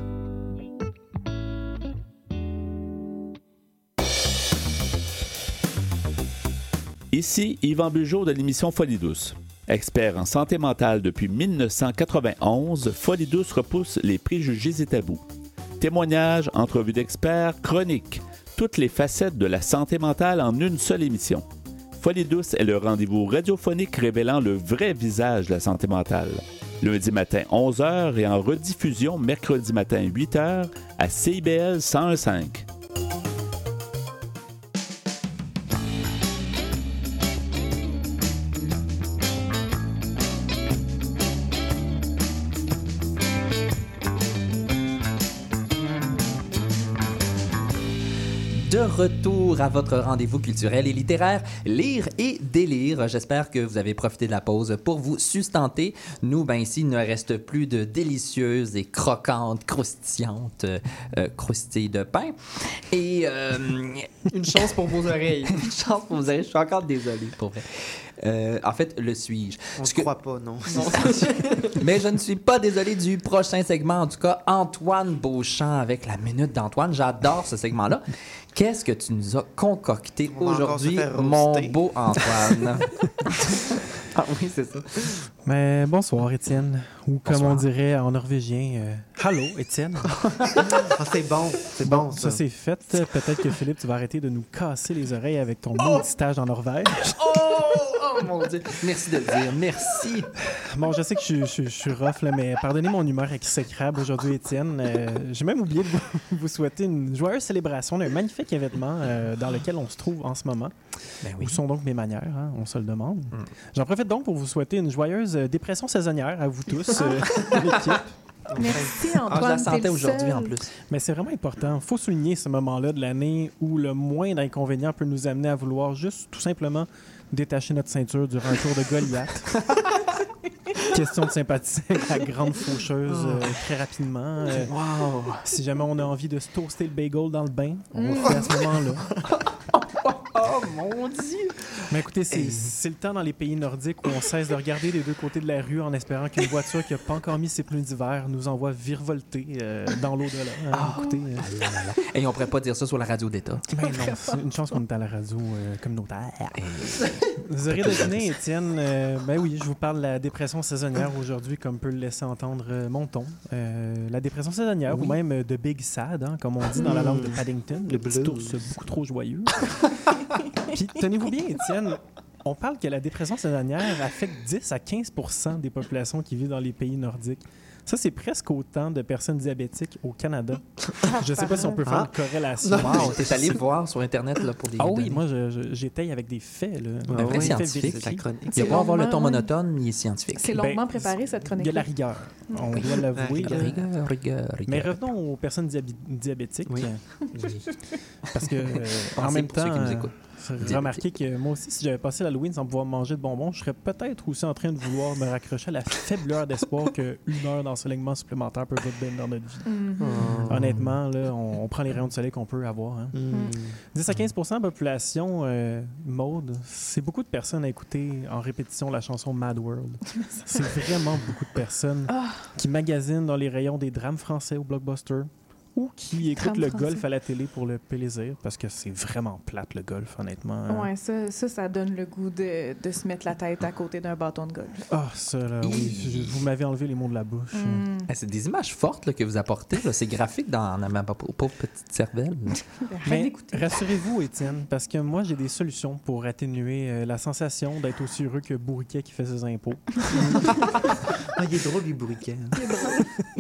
Ici Yvan Bugeaud de l'émission Folie douce. Expert en santé mentale depuis 1991, Folie douce repousse les préjugés et tabous. Témoignages, entrevues d'experts, chroniques, toutes les facettes de la santé mentale en une seule émission. Folie douce est le rendez-vous radiophonique révélant le vrai visage de la santé mentale. Lundi matin 11h et en rediffusion mercredi matin 8h à CIBL 101.5. De retour à votre rendez-vous culturel et littéraire, lire et délire. J'espère que vous avez profité de la pause pour vous sustenter. Nous, ben ici, il ne reste plus de délicieuses et croquantes, croustillantes euh, euh, croustilles de pain. Et euh, Une chance pour vos oreilles. une chance pour vous, je suis encore désolé pour vrai. Euh, en fait, le suis-je? On ne que- croit pas, non. Mais je ne suis pas désolé du prochain segment. En tout cas, Antoine Beauchamp avec la minute d'Antoine. J'adore ce segment-là. Qu'est-ce que tu nous as concocté aujourd'hui, mon beau Antoine? ah oui, c'est ça. Mais bonsoir, Étienne. Ou comme Bonsoir. on dirait en norvégien, euh, Hallo, Étienne. Ah, c'est bon, c'est bon, ça. Ça, c'est fait. Peut-être que Philippe, tu vas arrêter de nous casser les oreilles avec ton maudit stage en Norvège. Oh, oh mon Dieu. Merci de le dire. Merci. Bon, je sais que je, suis- je suis- je suis rough, là, mais pardonnez mon humeur exécrable aujourd'hui, Étienne. Euh, J'ai même oublié de vous, vous souhaiter une joyeuse célébration d'un magnifique événement euh, dans lequel on se trouve en ce moment. Ben Où sont donc mes manières, hein? on se le demande. Mm. J'en profite donc pour vous souhaiter une joyeuse dépression saisonnière à vous tous, euh, l'équipe. Merci, Ah, Antoine. je la sentais aujourd'hui en plus. Mais c'est vraiment important. Il faut souligner ce moment-là de l'année où le moindre inconvénient peut nous amener à vouloir juste tout simplement détacher notre ceinture durant un tour de Goliath. Question de sympathiser avec la grande faucheuse euh, très rapidement. Euh, Si jamais on a envie de se toaster le bagel dans le bain, on le fait à ce moment-là. Oh mon Dieu. Mais écoutez, c'est le temps dans les pays nordiques où on cesse de regarder des deux côtés de la rue en espérant qu'une voiture qui n'a pas encore mis ses pneus d'hiver nous envoie virevolter euh, dans l'au-delà. Hein, écoutez, euh, Et on pourrait pas dire ça sur la radio d'État. ben non, c'est une chance qu'on est à la radio euh, communautaire. Vous aurez deviné, Étienne, ben oui, je vous parle de la dépression saisonnière aujourd'hui, comme peut le laisser entendre mon ton. La dépression saisonnière, ou même de Big Sad, hein, comme on dit dans la langue de Paddington, le petit blues. ours beaucoup trop joyeux. Puis, tenez-vous bien, Étienne, on parle que la dépression saisonnière affecte 10 à 15% des populations qui vivent dans les pays nordiques. Ça, c'est presque autant de personnes diabétiques au Canada. Je ne sais pas si on peut faire Ah. une corrélation. Wow, t'es allé voir sur Internet là, pour des Ah oui, données. moi, j'étaye avec des faits. Là. Un Des vrai scientifique, la chronique. Il C'est va pas avoir le ton monotone, il est scientifique. C'est Ben, longuement préparé, cette Il chronique y a de la rigueur. On doit l'avouer. La là. Rigueur, rigueur, Mais rigueur. revenons aux personnes diabétiques. Oui. Parce que, euh, en même pour ceux temps, qui nous euh, écoutent. Remarquez que moi aussi, si j'avais passé l'Halloween sans pouvoir manger de bonbons, je serais peut-être aussi en train de vouloir me raccrocher à la faible heure d'espoir qu'une heure d'ensoleillement supplémentaire peut vous donner dans notre vie. Mhm. Honnêtement, là, on, on prend les rayons de soleil qu'on peut avoir. hein. Hmm. 10 à 15 de la population euh, mode, c'est beaucoup de personnes à écouter en répétition la chanson Mad World. C'est vraiment beaucoup de personnes qui magasinent dans les rayons des drames français au Blockbuster ou qui écoutent 30, le 35. golf à la télé pour le plaisir, parce que c'est vraiment plate le golf, honnêtement. hein. Ouais, ça, ça, ça donne le goût de, de se mettre la tête à côté d'un bâton de golf. Ah, ça, là, oui. je- vous m'avez enlevé les mots de la bouche. Mm. Ah, C'est des images fortes là, que vous apportez. là. C'est graphique dans ma pauvre petite cervelle. Mais rassurez-vous, Étienne, parce que moi, j'ai des solutions pour atténuer euh, la sensation d'être aussi heureux que Bourriquet qui fait ses impôts. Ah, il est drôle, lui, Bourriquet. hein. Je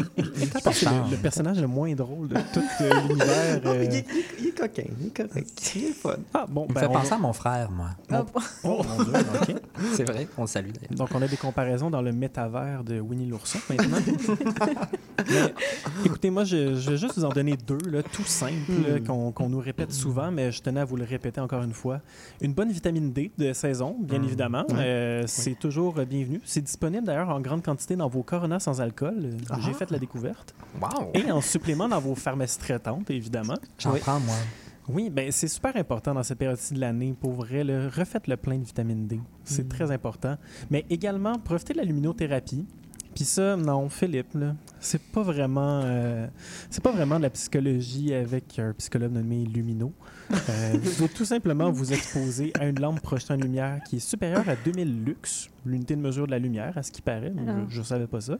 pense que c'est le, le personnage le moins drôle de tout euh, l'univers. Ah, mais euh. il, est, il est- il est coquin, il est correct. Il est fun. Ah, bon, Il me ben, fait on penser à mon frère, moi. Ah, bon? Oh, mon Dieu, OK. C'est vrai, on le salue d'ailleurs. Donc, on a des comparaisons dans le métavers de Winnie l'ourson maintenant. Mais, écoutez, moi, je, je vais juste vous en donner deux, là, tout simples, là, qu'on nous répète souvent, mais je tenais à vous le répéter encore une fois. Une bonne vitamine D de saison, bien évidemment. Euh, c'est toujours bienvenu. C'est disponible d'ailleurs en grande quantité dans vos Corona sans alcool. Euh, J'ai fait la découverte. Wow! Et en supplément dans vos pharmacies traitantes, évidemment. J'en Oui. prends, moi. Oui, ben c'est super important dans cette période-ci de l'année. Pour vrai, là, refaites le plein de vitamine D. C'est Mm. très important. Mais également, profitez de la luminothérapie. Puis ça, non, Philippe, là, c'est pas vraiment, euh, c'est pas vraiment de la psychologie avec un psychologue nommé Lumino. Euh, vous pouvez tout simplement vous exposer à une lampe projetant une lumière qui est supérieure à 2000 lux, l'unité de mesure de la lumière, à ce qui paraît. mais. Je, je savais pas ça.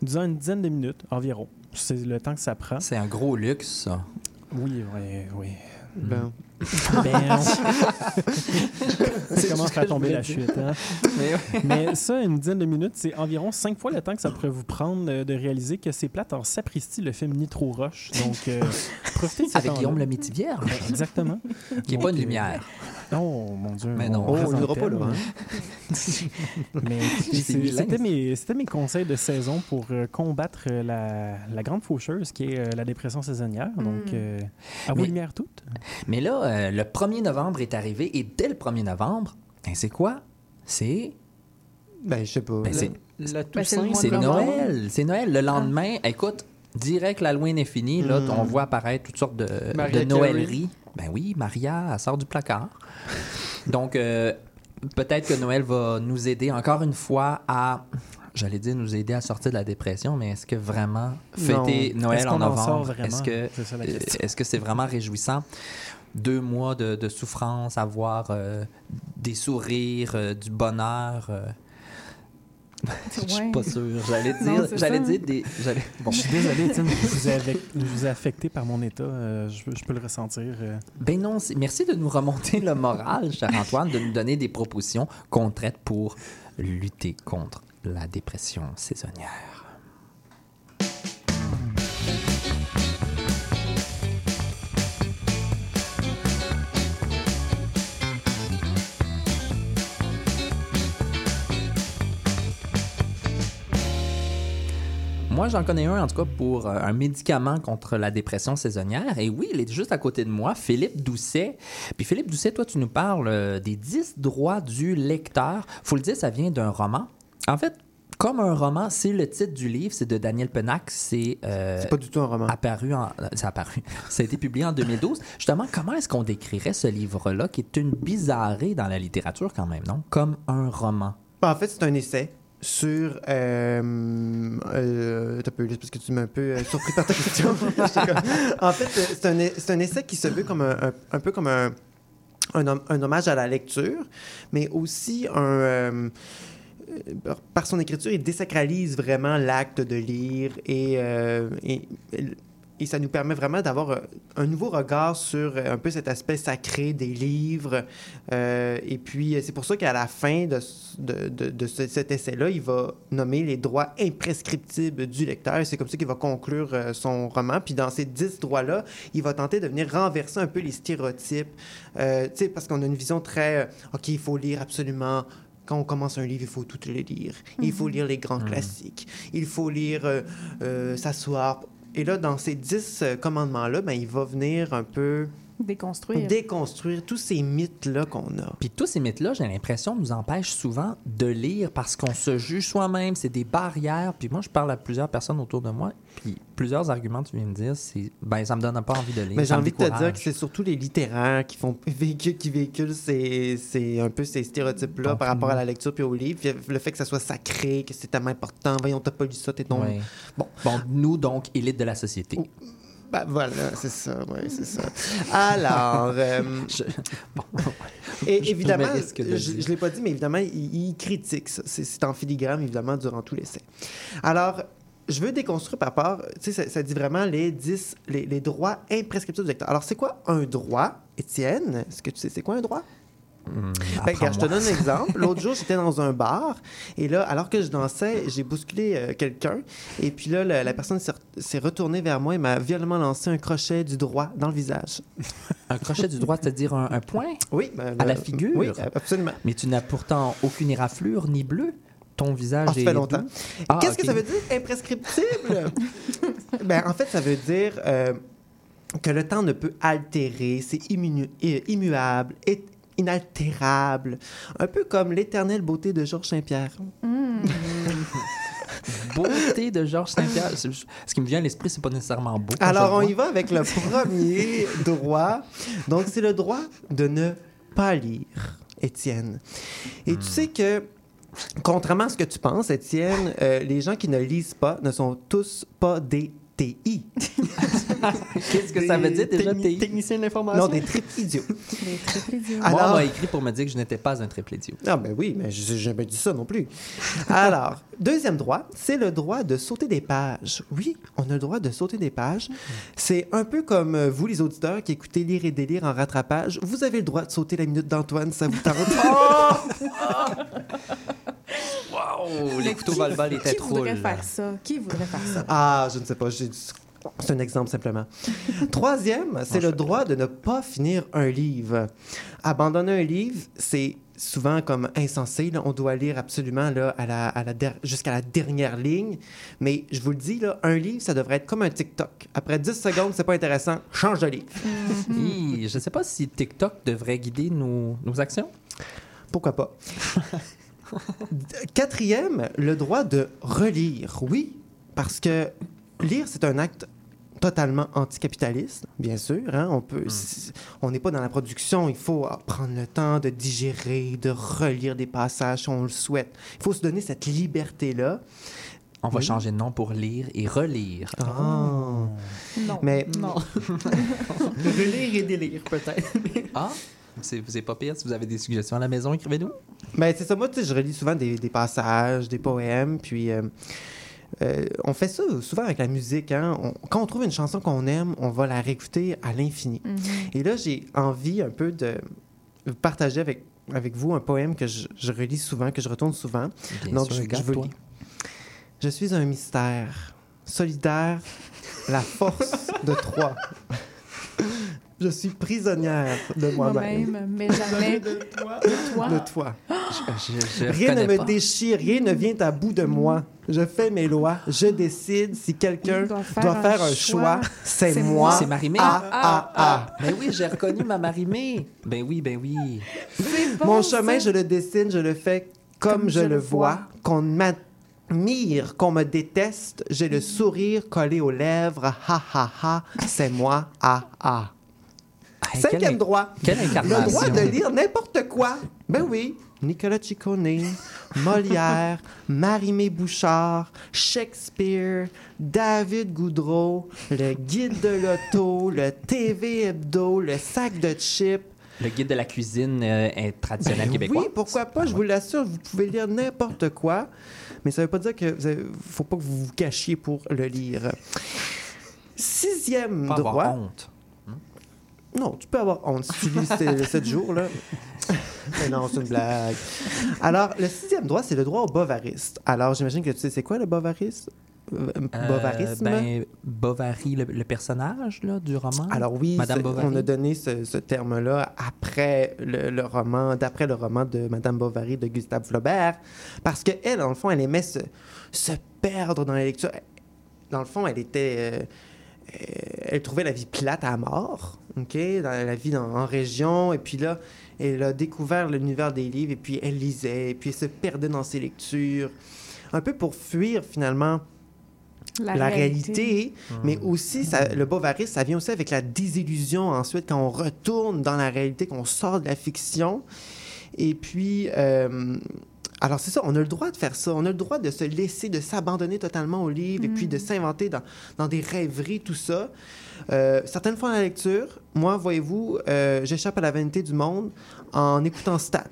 Durant une dizaine de minutes environ. C'est le temps que ça prend. C'est un gros luxe, ça. Oui, oui, oui. Ben, Ben, ça commence à tomber la chute. Hein? Mais Mais ça, une dizaine de minutes, c'est environ cinq fois le temps que ça pourrait vous prendre euh, de réaliser que c'est plate en sapristi, le film Nitro Rush. Donc, euh, profitez de Avec. Guillaume le Ben, exactement. qui n'est pas une lumière. Oh, mon Dieu. Mais on- non. on oh, pas, là. hein. Mais c'était mes, conseils de saison pour euh, combattre euh, la, la grande faucheuse qui est euh, la dépression saisonnière. Donc, Mm. euh, à vos Mais- lumières toutes. Mais là, euh, le 1er novembre est arrivé et dès le 1er novembre, ben, c'est quoi? C'est ben, je sais pas. ben, c'est- Ben. Noël. C'est Noël. Le lendemain, écoute, direct l'Halloween est fini, là, Mm. on voit apparaître toutes sortes de, de Noëleries. Ben oui, Maria, elle sort du placard. Donc, euh, peut-être que Noël va nous aider encore une fois à... J'allais dire nous aider à sortir de la dépression, mais est-ce que vraiment fêter Noël en novembre, est-ce que C'est ça la question. Est-ce que c'est vraiment réjouissant? Deux mois de, de souffrance, avoir euh, des sourires, euh, du bonheur. Je suis pas sûr. J'allais dire, j'allais dire des. Bon. Je suis désolé, Étienne, je vous ai, avec- je vous ai affecté par mon état. euh, je, je peux le ressentir. euh. Ben non, c'est- merci de nous remonter le moral, cher Antoine, de nous donner des propositions concrètes pour lutter contre la dépression saisonnière. Moi, j'en connais un, en tout cas, pour euh, un médicament contre la dépression saisonnière. Et oui, il est juste à côté de moi, Philippe Doucet. Puis Philippe Doucet, toi, tu nous parles euh, des 10 droits du lecteur. Faut le dire, ça vient d'un roman. En fait, comme un roman, c'est le titre du livre, c'est de Daniel Pennac. C'est euh, C'est pas du tout un roman. apparu en... C'est apparu. Ça a été publié en 2012. Justement, comment est-ce qu'on décrirait ce livre-là, qui est une bizarrerie dans la littérature quand même, non? Comme un roman. Ben, en fait, c'est un essai sur. Euh, euh, t'as peu, parce que tu m'as un peu euh, surpris par ta question. En fait, euh, c'est un, essai qui se veut comme un, un- un peu comme un, un, hom- un hommage à la lecture, mais aussi un. euh, par son écriture, il désacralise vraiment l'acte de lire et, euh, et, et ça nous permet vraiment d'avoir euh, un nouveau regard sur euh, un peu cet aspect sacré des livres. Euh, et puis, c'est pour ça qu'à la fin de, de, de- de ce- cet essai-là, il va nommer les droits imprescriptibles du lecteur. C'est comme ça qu'il va conclure son roman. Puis dans ces dix droits-là, il va tenter de venir renverser un peu les stéréotypes. Euh, tu sais, parce qu'on a une vision très... OK, il faut lire absolument... Quand on commence un livre, il faut tout le lire. Il faut lire les grands classiques. Il faut lire euh, euh, s'asseoir. Et là, dans ces dix euh, commandements-là, ben, il va venir un peu Déconstruire. déconstruire tous ces mythes-là qu'on a. Puis tous ces mythes-là, j'ai l'impression, nous empêchent souvent de lire parce qu'on se juge soi-même, c'est des barrières. Puis moi, je parle à plusieurs personnes autour de moi, puis plusieurs arguments tu viens de dire, c'est ben ça me donne pas envie de lire. Mais j'ai me envie de te dire que c'est surtout les littéraires qui font véhiculent, qui véhiculent ces, ces- un peu ces stéréotypes-là par rapport à la lecture puis au livre. Puis le fait que ça soit sacré, que c'est tellement important. Voyons, t'as pas lu ça, t'es tombé. Ouais. Bon. Bon, nous, donc, élite de la société. Oh. Ben voilà, c'est ça, oui, c'est ça. Alors, euh, et je évidemment, me risque de je ne l'ai pas dit, mais évidemment, il, il critique ça. C'est c'est en filigrane, évidemment, durant tout l'essai. Alors, je veux déconstruire par rapport, tu sais, ça, ça dit vraiment les 10, les, les droits imprescriptibles du lecteur. Alors, c'est quoi un droit, Étienne? Est-ce que tu sais c'est quoi un droit? Ben, je te donne un exemple. L'autre jour, j'étais dans un bar et là, alors que je dansais, j'ai bousculé euh, quelqu'un et puis là, la, la personne s'est re- s'est retournée vers moi et m'a violemment lancé un crochet du droit dans le visage. Un crochet du droit, c'est-à-dire un, un point? Oui. ben, À la figure? Oui, absolument. Mais tu n'as pourtant aucune éraflure ni bleu? Ton visage Ah, ça fait longtemps. Ah, Qu'est-ce que ça veut dire, imprescriptible? ben, en fait, ça veut dire euh, que le temps ne peut altérer, c'est euh, immuable, inaltérable, un peu comme l'éternelle beauté de Georges Saint-Pierre. Beauté de Georges Saint-Pierre. Ce qui me vient à l'esprit, c'est pas nécessairement beau. Alors, on y va avec le premier droit. Donc, c'est le droit de ne pas lire, Étienne. Et tu sais que, contrairement à ce que tu penses, Étienne, euh, les gens qui ne lisent pas ne sont tous pas des TI. Qu'est-ce que ça veut dire déjà, TI? Technicien de l'information. Non, des tripes idiots. Les triple idiots. Moi, on Alors- m'a écrit pour me dire que je n'étais pas un triple idiot. Ah ben oui, mais je n'ai jamais dit ça non plus. Alors, deuxième droit, c'est le droit de sauter des pages. Oui, on a le droit de sauter des pages. C'est un peu comme euh, vous, les auditeurs, qui écoutez Lire et délire en rattrapage. Vous avez le droit de sauter la minute d'Antoine, ça vous tente. Wow! Les couteaux qui- volleyball étaient Qui trop. voudrait faire ça? Qui voudrait faire ça? Ah, je ne sais pas, j'ai- c'est un exemple simplement. Troisième, c'est le droit de ne pas finir un livre. Abandonner un livre, c'est souvent comme insensé. là. On doit lire absolument là, à la, à la der- jusqu'à la dernière ligne. Mais je vous le dis, là, un livre, ça devrait être comme un TikTok. Après 10 secondes, c'est pas intéressant, change de livre. Hi, je ne sais pas si TikTok devrait guider nos, nos actions. Pourquoi pas? Quatrième, le droit de relire. Oui, parce que lire, c'est un acte totalement anticapitaliste, bien sûr. hein. On peut, si- on n'est pas dans la production. Il faut ah, prendre le temps de digérer, de relire des passages si on le souhaite. Il faut se donner cette liberté-là. On va Oui. changer de nom pour lire et relire. Ah. Non. Mais- Non. Relire et délire, peut-être. Ah, c'est c'est pas pire. Si vous avez des suggestions à la maison, écrivez-nous. Mais c'est ça, moi, je relis souvent des, des passages, des poèmes, puis euh, euh, on fait ça souvent avec la musique. Hein? On- quand on trouve une chanson qu'on aime, on va la réécouter à l'infini. Mhm. Et là, j'ai envie un peu de partager avec, avec vous un poème que je, je relis souvent, que je retourne souvent. Bien Donc, sûr, je, je vous lis. Je suis un mystère, solidaire, la force de trois. Je suis prisonnière de moi-même. Moi-même, mais jamais de toi? De toi. De toi. Je, je Rien ne me pas. déchire, rien ne vient à bout de moi. Je fais mes lois, je décide si quelqu'un Doit faire doit un faire un choix. choix. C'est moi. C'est Marimé. Ah, ah, ah. Ben oui, j'ai reconnu ma Marimé. Ben oui, ben oui. Bon, Mon chemin, je le dessine, je le fais comme, je, le vois. Qu'on m'admire, qu'on me déteste, j'ai le sourire collé aux lèvres. Ha, ha, ha, c'est moi. Ah, ah. Hey, Cinquième droit. quelle Le droit de lire n'importe quoi. Ben oui. Nicolas Ciccone, Molière, Marimé Bouchard, Shakespeare, David Goudreau, le guide de l'auto, le TV hebdo, le sac de chips. Le guide de la cuisine euh, est traditionnel québécois. Ben Oui, pourquoi pas, je vous l'assure, vous pouvez lire n'importe quoi, mais ça veut pas dire que vous avez- faut pas que vous vous cachiez pour le lire. Sixième Pas droit. avoir honte. Non, tu peux avoir honte si tu lis ces 7 jours-là. Mais non, c'est une blague. Alors, le sixième droit, c'est le droit au bovariste. Alors, j'imagine que tu sais, c'est quoi le bovariste? Euh, bovarisme? ben, Bovary, le, le personnage là, du roman? Alors oui, Madame c'est- Bovary? on a donné ce, ce terme-là après le, le roman, d'après le roman de Madame Bovary de Gustave Flaubert, parce que elle, dans le fond, elle aimait se, se perdre dans la lecture. Dans le fond, elle était, euh, elle trouvait la vie plate à mort, ok, dans la vie dans- en région, et puis là, elle a découvert l'univers des livres, et puis elle lisait, et puis elle se perdait dans ses lectures, un peu pour fuir finalement la, réalité, mais aussi ça, le bovarisme, ça vient aussi avec la désillusion ensuite quand on retourne dans la réalité, qu'on sort de la fiction. Et puis, euh, Alors c'est ça, on a le droit de faire ça, on a le droit de se laisser, de s'abandonner totalement au livre et puis Mm. de s'inventer dans, dans des rêveries, tout ça. Euh, certaines fois dans la lecture, moi, voyez-vous, euh, j'échappe à la vanité du monde en écoutant Stat.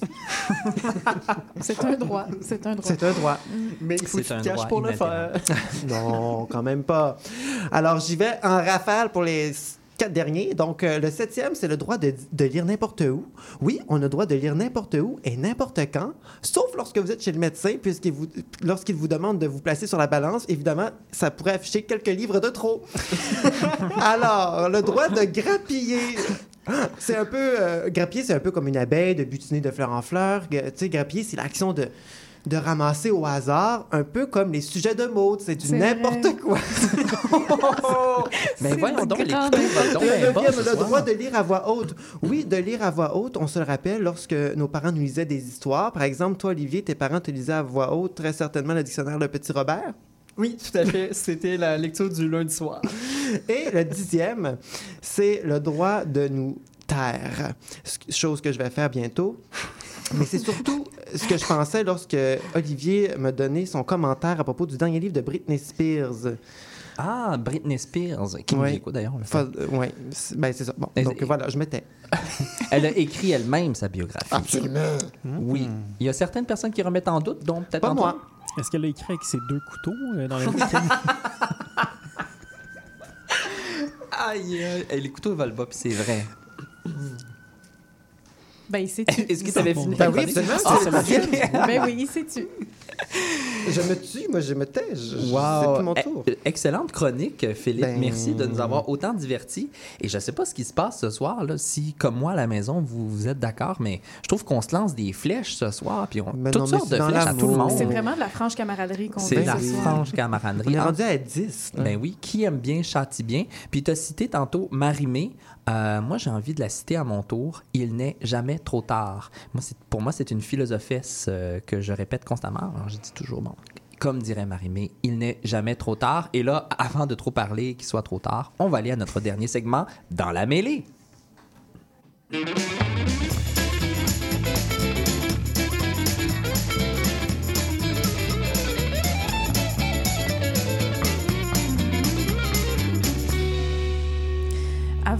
C'est un droit. C'est un droit. C'est un droit. Mais il faut que tu un te caches pour le faire. Non, quand même pas. Alors, j'y vais en rafale pour les quatre derniers. Donc, euh, le septième, c'est le droit de, lire n'importe où. Oui, on a le droit de lire n'importe où et n'importe quand, sauf lorsque vous êtes chez le médecin, puisqu'il vous, lorsqu'il vous demande de vous placer sur la balance, évidemment, ça pourrait afficher quelques livres de trop. Alors, le droit de grappiller. C'est un peu. euh, grappiller, c'est un peu comme une abeille, de butiner de fleur en fleur. Tu sais, grappiller, c'est l'action de de ramasser au hasard, un peu comme les sujets de mode. C'est du n'importe quoi. Mais voyons donc, les Le soir. droit de lire à voix haute. Oui, de lire à voix haute, on se le rappelle lorsque nos parents nous lisaient des histoires. Par exemple, toi, Olivier, tes parents te lisaient à voix haute très certainement le dictionnaire Le Petit Robert. Oui, tout à fait. C'était la lecture du lundi soir. Et le dixième, c'est le droit de nous taire. Chose que je vais faire bientôt. Mais c'est surtout ce que je pensais lorsque Olivier me donnait son commentaire à propos du dernier livre de Britney Spears. Ah, Britney Spears, qui Ouais. nous écoute d'ailleurs. euh, ouais, c'est- ben c'est ça. Bon, donc voilà, je m'étais. Elle a écrit elle-même sa biographie. Absolument. Oui. Il y a certaines personnes qui remettent en doute, dont peut-être Pas moi. Est-ce qu'elle a écrit avec ses deux couteaux euh, dans le bouquin? Aïe, aïe, aïe, les couteaux volent bas, puis c'est vrai. Ben, il sait-tu? Est-ce que tu avais fini? Ben oui, absolument, Ah, ben oui, il sait-tu? Je me tue, moi je me tais. Je- Wow. C'est plus mon tour. Eh, Excellente chronique, Philippe. Ben- Merci de nous avoir autant divertis. Et je ne sais pas ce qui se passe ce soir, là, si, comme moi à la maison, vous, vous êtes d'accord, mais je trouve qu'on se lance des flèches ce soir, puis on, Mais toutes non, sortes de flèches à tout le monde. C'est vraiment de la franche camaraderie qu'on C'est la franche On camaraderie. est Ah, rendu à 10. là. Ben oui, qui aime bien châtie bien. Puis tu as cité tantôt Marimé. Euh, moi, j'ai envie de la citer à mon tour. Il n'est jamais trop tard. Moi, pour moi, c'est une philosophesse euh, que je répète constamment. Je dis toujours, bon, comme dirait Marimé, il n'est jamais trop tard. Et là, avant de trop parler qu'il soit trop tard, on va aller à notre dernier segment, dans la mêlée.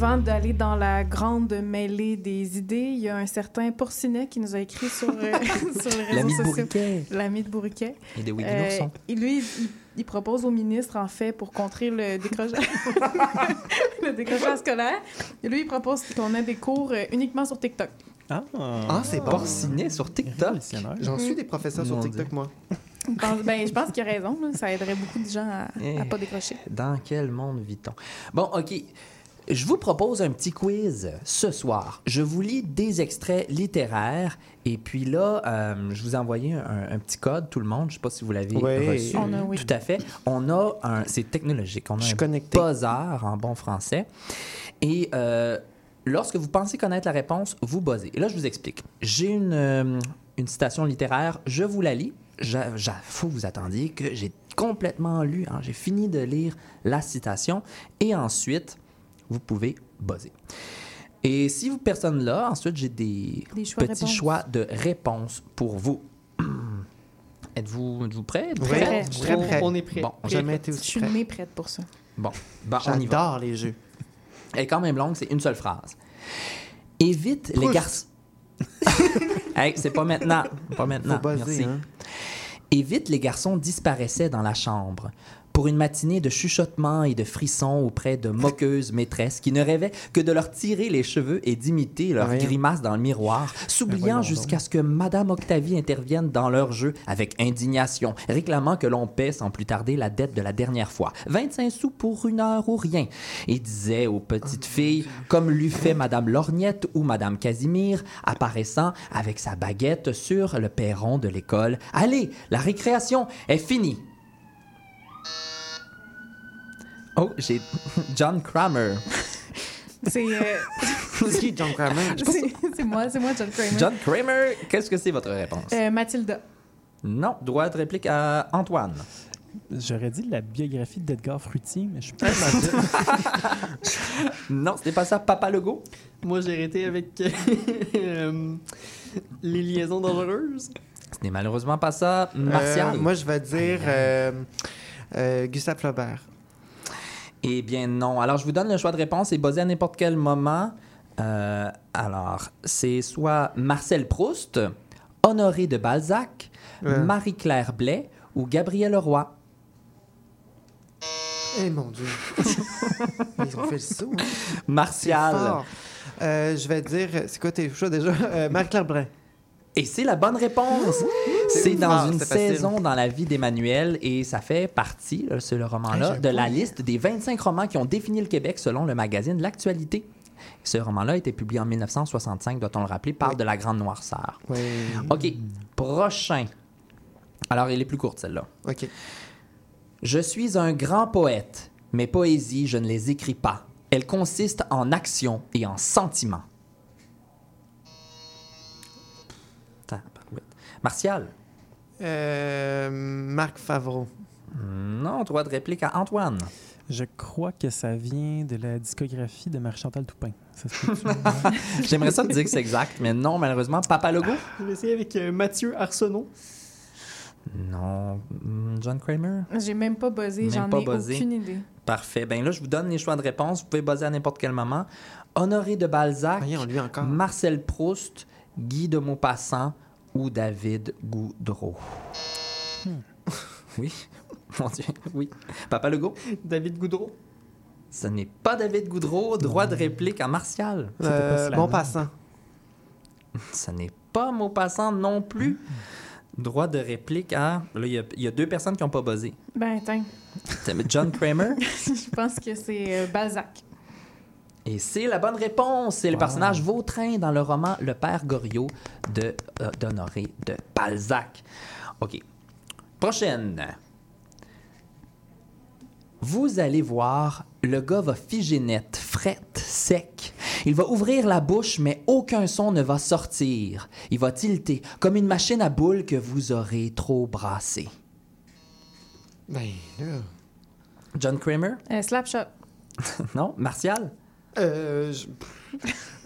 Avant d'aller dans la grande mêlée des idées, il y a un certain Porcinet qui nous a écrit sur, euh, sur les réseaux L'ami de sociaux. Bourriquet L'ami de Bourriquet. et de Willy Euh, et lui, il, il propose au ministre, en fait, pour contrer le décrochage, le décrochage scolaire, et lui, il propose qu'on ait des cours euh, uniquement sur TikTok. Ah, Ah, c'est bon. Porcinet sur TikTok. J'en suis des professeurs sur TikTok, moi. Je pense, ben, je pense qu'il a raison. là. Ça aiderait beaucoup de gens à, Eh. à pas décrocher. Dans quel monde vit-on? Bon, OK. Je vous propose un petit quiz ce soir. Je vous lis des extraits littéraires et puis là, euh, je vous ai envoyé un, un petit code, tout le monde. Je ne sais pas si vous l'avez Oui. reçu. On a, oui. Tout à fait. On a un... C'est technologique. On a Je un connecté. buzzer en bon français. Et euh, lorsque vous pensez connaître la réponse, vous buzzez. Et là, je vous explique. J'ai une, euh, une citation littéraire. Je vous la lis. Il faut que vous attendiez que j'ai complètement lu. hein. J'ai fini de lire la citation. Et ensuite, vous pouvez buzzer. Et si vous personne là, ensuite j'ai des, Des choix de petits réponses. choix de réponses pour vous. Êtes-vous êtes-vous prêts? On, prêt. on est prêt. Bon, J'ai jamais été Je aussi suis prêt. née prête pour ça. Bon, ben, on y va. J'adore les jeux. Elle est quand même longue, c'est une seule phrase. Évite les garçons. hey, c'est pas maintenant. Pas maintenant. Faut buzzer, Merci. hein. Et vite, les garçons disparaissaient dans la chambre. Pour une matinée de chuchotements et de frissons auprès de moqueuses maîtresses qui ne rêvaient que de leur tirer les cheveux et d'imiter leurs Ouais. grimaces dans le miroir, s'oubliant voyons jusqu'à ce que Madame Octavie intervienne dans leur jeu avec indignation, réclamant que l'on paie sans plus tarder la dette de la dernière fois. 25 sous pour une heure ou rien. Et disait aux petites filles, comme l'eût fait Madame Lorgnette ou Madame Casimir, apparaissant avec sa baguette sur le perron de l'école. Allez, la récréation est finie. Oh, j'ai John Kramer. C'est euh, C'est qui John Kramer? c'est- moi, c'est moi, John Kramer. John Kramer, qu'est-ce que c'est votre réponse? Euh, Mathilda. Non, droit de réplique à Antoine. J'aurais dit la biographie d'Edgar Fruitier, mais je suis pas mal. Non, c'était pas ça, Papa Legault? Moi, j'ai arrêté avec euh, les liaisons dangereuses. Ce n'est malheureusement pas ça. Martial? Euh, moi, je vais dire euh, euh, Gustave Flaubert. Eh bien, non. Alors, je vous donne le choix de réponse et basé à n'importe quel moment. Euh, alors, c'est soit Marcel Proust, Honoré de Balzac, Ouais. Marie-Claire Blais ou Gabriel Leroy. Eh mon Dieu. Ils ont fait le saut. hein. C'est Martial. Euh, je vais dire, c'est quoi tes choix déjà? Euh, Marie-Claire Brun. Et c'est la bonne réponse. C'est dans Ah, une facile. saison dans la vie d'Emmanuel et ça fait partie, c'est le roman-là, Ah, de la liste des 25 romans qui ont défini le Québec selon le magazine L'Actualité. Ce roman-là a été publié en 1965, doit-on le rappeler, parle de la Grande Noirceur. Oui. OK, prochain. Alors, elle est plus courte, celle-là. OK. Je suis un grand poète. Mes poésies, je ne les écris pas. Elles consistent en action et en sentiment. Martial. Euh, Marc Favreau. Non, droit de réplique à Antoine. Je crois que ça vient de la discographie de Marie-Chantal Toupin. J'aimerais ça te dire que c'est exact, mais non, malheureusement. Papa Logo? Je vais essayer avec euh, Mathieu Arsenault. Non. Hmm, John Kramer? J'ai même pas buzzé, j'en pas ai buzzé. aucune idée. Parfait. Ben là, je vous donne les choix de réponse. Vous pouvez buzzer à n'importe quel moment. Honoré de Balzac, Voyons, lui encore. Marcel Proust, Guy de Maupassant ou David Goudreau. Oui. Mon Dieu, oui. Papa Legault? David Goudreau. Ce n'est pas David Goudreau. Droit de réplique à Martial. Euh, pas bon Slam. passant. Ce n'est pas Maupassant non plus. Droit de réplique à... Là, il y a, il y a deux personnes qui n'ont pas buzzé. Ben, C'est John Kramer? je pense que c'est euh, Balzac. Et c'est la bonne réponse. C'est le Wow. personnage Vautrin dans le roman Le Père Goriot de euh, d'Honoré de Balzac. OK. Prochaine. Vous allez voir, le gars va figer net, frette, sec. Il va ouvrir la bouche, mais aucun son ne va sortir. Il va tilter, comme une machine à boules que vous aurez trop brassé. Ben, là. John Kramer? Euh, Slapshot. Non? Martial? Euh, je-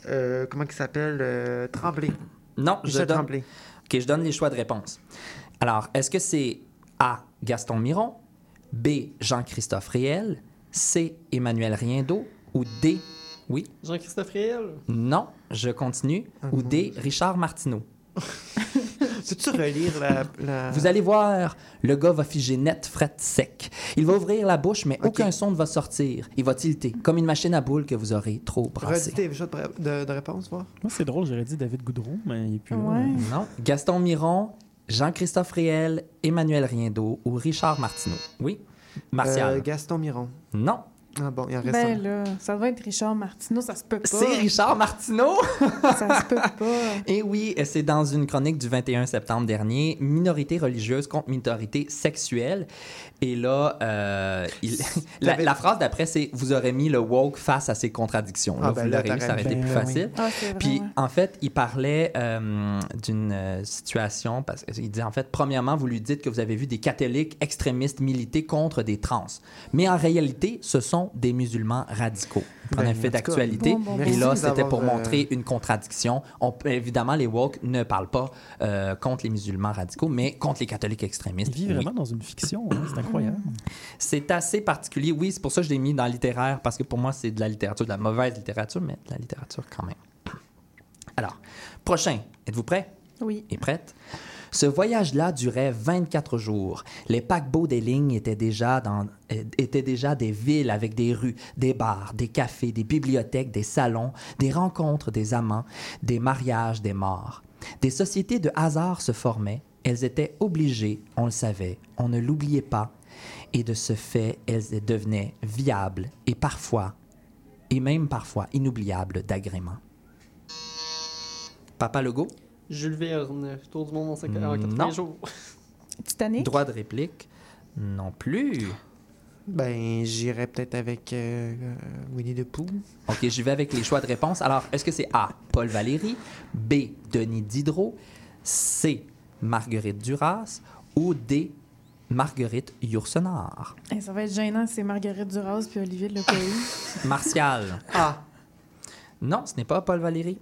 euh, comment il s'appelle? Euh, Tremblay. Non, je donne... Tremblay. OK, je donne les choix de réponse. Alors, est-ce que c'est A. Gaston Miron, B. Jean-Christophe Réel, C. Emmanuel Riendeau ou D. Oui, Jean-Christophe Réel. non, je continue, ou D. Richard Martineau. Peux-tu relire la. la- Vous allez voir, le gars va figer net, fret, sec. Il va ouvrir la bouche, mais aucun son ne va sortir. Il va tilter, comme une machine à boules que vous aurez trop brassé. Redis tes de, de, réponse, voir. Moi, c'est drôle, j'aurais dit David Goudreau, mais il est plus là. Ouais. Non. Gaston Miron, Jean-Christophe Réel, Emmanuel Riendeau ou Richard Martineau? Oui. Martial. Euh, Gaston Miron. Non. Ah bon, il en reste Ben là, ça doit être Richard Martineau, ça se peut pas. C'est Richard Martineau. Ça se peut pas. Et oui, c'est dans une chronique du 21 septembre dernier, minorité religieuse contre minorité sexuelle. Et là, euh, il- la, la phrase d'après, c'est Vous aurez mis le woke face à ses contradictions. Là, Ah, ben vous l'aurez ça aurait été plus Ben oui. facile. Ah, vrai. Puis, ouais. en fait, il parlait euh, d'une euh, situation, parce qu'il dit, en fait, premièrement, vous lui dites que vous avez vu des catholiques extrémistes militer contre des trans. Mais en réalité, ce sont des musulmans radicaux. Ben, un fait en d'actualité. bon, bon, et là, c'était pour euh, montrer une contradiction. On, évidemment, les woke ne parlent pas euh, contre les musulmans radicaux, mais contre les catholiques extrémistes. Il vit oui. vraiment dans une fiction, hein, c'est incroyable. C'est assez particulier. Oui, c'est pour ça que je l'ai mis dans littéraire, parce que pour moi, c'est de la littérature, de la mauvaise littérature, mais de la littérature quand même. Alors, prochain. Êtes-vous prêts? Oui. et prête? Ce voyage-là durait 24 jours. Les paquebots des lignes étaient déjà, dans, euh, étaient déjà des villes avec des rues, des bars, des cafés, des bibliothèques, des salons, des rencontres des amants, des mariages, des morts. Des sociétés de hasard se formaient. Elles étaient obligées, on le savait, on ne l'oubliait pas. Et de ce fait, elles devenaient viables et parfois, et même parfois inoubliables d'agrément. Papa Legault? Jules Verne. Tour du monde en 50 en Mm, 80 non. jours. Titanic? Droit de réplique? Non plus. Ben, j'irais peut-être avec euh, euh, Winnie the Pooh. OK, j'y vais avec les choix de réponse. Alors, est-ce que c'est A, Paul Valéry, B, Denis Diderot, C, Marguerite Duras ou D, Marguerite Yourcenar? Eh, ça va être gênant, c'est Marguerite Duras puis Olivier de Lecoulteux. Martial. Ah, Non, ce n'est pas Paul Valéry.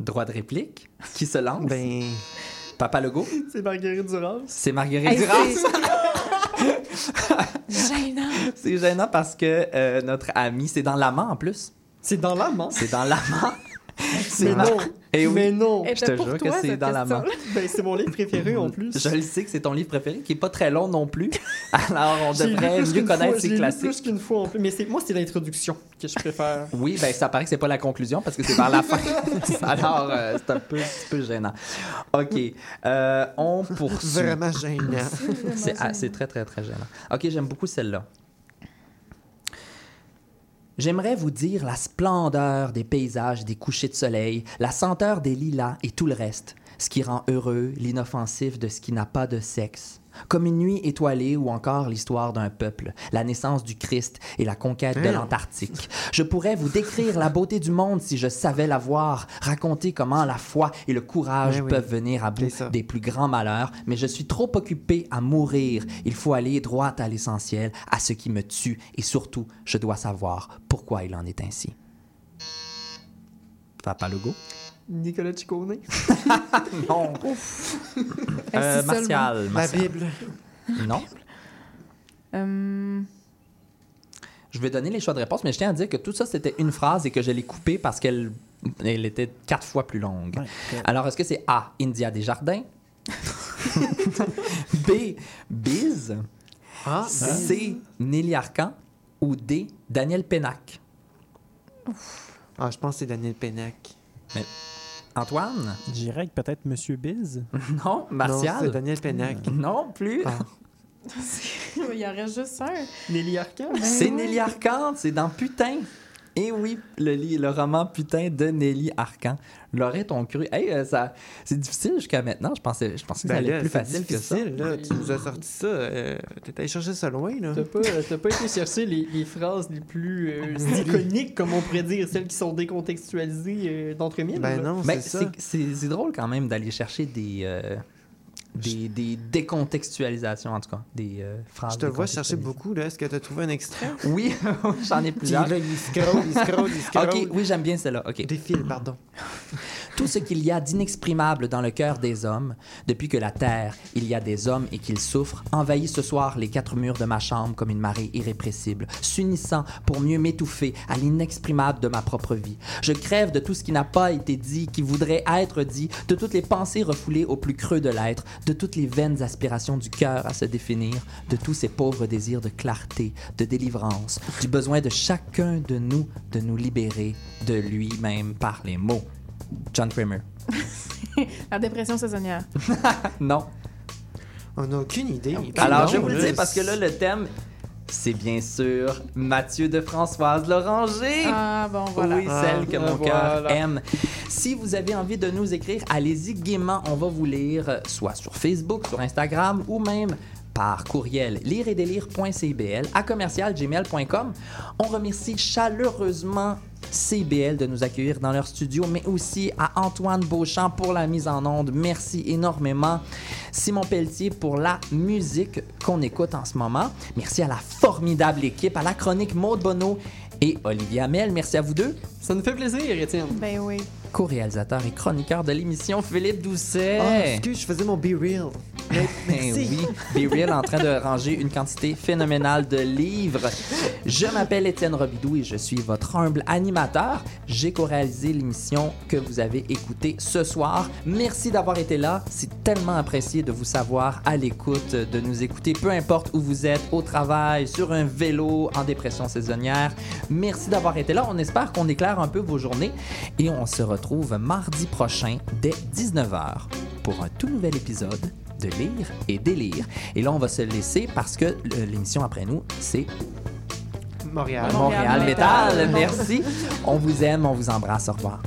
Droit de réplique. Qui se lance? Ben, Papa Legault? C'est Marguerite Duras. C'est Marguerite Hey, Duras. c'est- Gênant. C'est gênant parce que euh, notre ami, c'est dans l'amant en plus. C'est dans l'âme, hein? C'est dans l'amant. C'est Mar- Eh oui. Mais non. Elle Je te jure que c'est dans la main. Ben, c'est mon livre préféré en plus. Je le sais que c'est ton livre préféré, qui est pas très long non plus. Alors, on devrait mieux connaître fois, ses classiques. plus qu'une fois en plus. Mais moi, c'est l'introduction que je préfère. Oui, ben ça paraît que c'est pas la conclusion parce que c'est vers la fin. Alors, euh, c'est un peu, gênant. OK. euh, on poursuit. vraiment gênant. C'est ah, c'est très, très, très gênant. OK, j'aime beaucoup celle-là. J'aimerais vous dire la splendeur des paysages, des couchers de soleil, la senteur des lilas et tout le reste, ce qui rend heureux l'inoffensif de ce qui n'a pas de sexe. Comme une nuit étoilée ou encore l'histoire d'un peuple, la naissance du Christ et la conquête de Hein? l'Antarctique. Je pourrais vous décrire la beauté du monde si je savais la voir, raconter comment la foi et le courage oui. peuvent venir à bout des plus grands malheurs, mais je suis trop occupé à mourir. Il faut aller droit à l'essentiel, à ce qui me tue, et surtout, je dois savoir pourquoi il en est ainsi. Papa Legault? Nicolas Ciccone. Non. Euh. Martial. La. Bible. Non. Hum, Je vais donner les choix de réponse, mais je tiens à dire que tout ça, c'était une phrase et que je l'ai coupée parce qu'elle elle était quatre fois plus longue. Ouais. Alors, est-ce que c'est A, India Desjardins? B, Biz? Ah, C, Nelly Arcan? Ou D, Daniel Pénac? ah, je pense que c'est Daniel Pénac. Antoine? J'irais avec peut-être Monsieur Biz? Non. Non, c'est Martial? Daniel Pénac. Non, plus. Ah. Il y en reste juste un. Nelly Arcan. C'est oui. Nelly Arcan, c'est dans Putain. Et oui, le, le roman Putain de Nelly Arcan. L'aurait-on cru? Hey, euh, ça, c'est difficile jusqu'à maintenant. Je pensais, je pensais que ça Ben allait là, être plus facile que ça. là. Tu nous as sorti ça. Euh, T'es allé chercher ça loin, là. T'as pas, t'as pas été chercher les, les phrases les plus euh, iconiques, comme on pourrait dire, celles qui sont décontextualisées euh, d'entre mille. Ben non, Mais c'est ça. c'est, c'est- c'est drôle quand même d'aller chercher des, euh, des, des décontextualisations, en tout cas, des euh, phrases. Je te vois chercher beaucoup, là. Est-ce que t'as trouvé un extrait? Oui, j'en ai plusieurs. il scroll, il scroll, il scroll. Ok, oui, j'aime bien celle-là. Ok. Défile, pardon. Tout ce qu'il y a d'inexprimable dans le cœur des hommes, depuis que la terre, il y a des hommes et qu'ils souffrent, envahit ce soir les quatre murs de ma chambre comme une marée irrépressible, s'unissant pour mieux m'étouffer à l'inexprimable de ma propre vie. Je crève de tout ce qui n'a pas été dit, qui voudrait être dit, de toutes les pensées refoulées au plus creux de l'être, de toutes les vaines aspirations du cœur à se définir, de tous ces pauvres désirs de clarté, de délivrance, du besoin de chacun de nous de nous libérer de lui-même par les mots. John Kramer. La dépression saisonnière. Non. On n'a aucune idée. Alors, je vais vous le dire parce que là, le thème, c'est bien sûr Mathieu de Françoise Loranger. Ah, bon, voilà. Oui, celle que Ah, mon cœur voilà. aime. Si vous avez envie de nous écrire, allez-y gaiement. On va vous lire euh, soit sur Facebook, sur Instagram ou même par courriel lireetdélire.cbl à commercialgmail.com. On remercie chaleureusement CBL de nous accueillir dans leur studio, mais aussi à Antoine Beauchamp pour la mise en onde. Merci énormément. Simon Pelletier pour la musique qu'on écoute en ce moment. Merci à la formidable équipe, à la chronique Maude Bonneau et Olivier Hamel. Merci à vous deux. Ça nous fait plaisir, Étienne. Ben oui. Co-réalisateur et chroniqueur de l'émission, Philippe Doucet. Ah, excuse, je faisais mon Be Real. Mais- Merci. oui, Be Real en train de ranger une quantité phénoménale de livres. Je m'appelle Étienne Robidou et je suis votre humble animateur. J'ai co-réalisé l'émission que vous avez écoutée ce soir. Merci d'avoir été là. C'est tellement apprécié de vous savoir à l'écoute, de nous écouter, peu importe où vous êtes, au travail, sur un vélo, en dépression saisonnière. Merci d'avoir été là. On espère qu'on éclaire un peu vos journées et on se retrouve mardi prochain dès 19h pour un tout nouvel épisode de Lire et Délire. Et là, on va se laisser parce que euh, l'émission après nous, c'est Montréal. Montréal, Montréal Métal. Métal. Merci. On vous aime, on vous embrasse. Au revoir.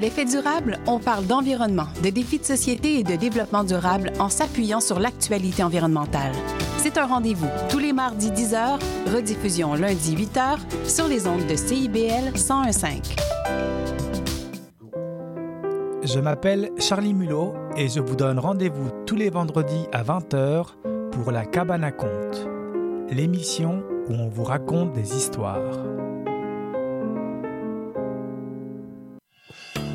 L'effet durable, on parle d'environnement, de défis de société et de développement durable en s'appuyant sur l'actualité environnementale. C'est un rendez-vous tous les mardis 10h, rediffusion lundi 8h sur les ondes de CIBL 1015. Je m'appelle Charlie Mulot et je vous donne rendez-vous tous les vendredis à 20h pour La Cabane à Conte, l'émission où on vous raconte des histoires.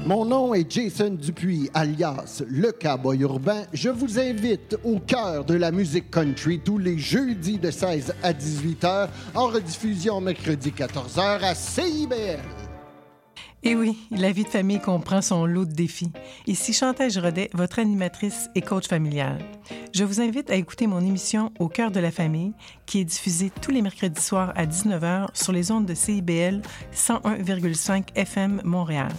Mon nom est Jason Dupuis, alias Le Cowboy Urbain. Je vous invite au cœur de la musique country tous les jeudis de 16 à 18 h en rediffusion mercredi 14 h à CIBL. Et Eh oui, la vie de famille comprend son lot de défis. Ici Chantal Rodet, votre animatrice et coach familial. Je vous invite à écouter mon émission Au cœur de la famille, qui est diffusée tous les mercredis soirs à 19h sur les ondes de CIBL 101,5 FM Montréal.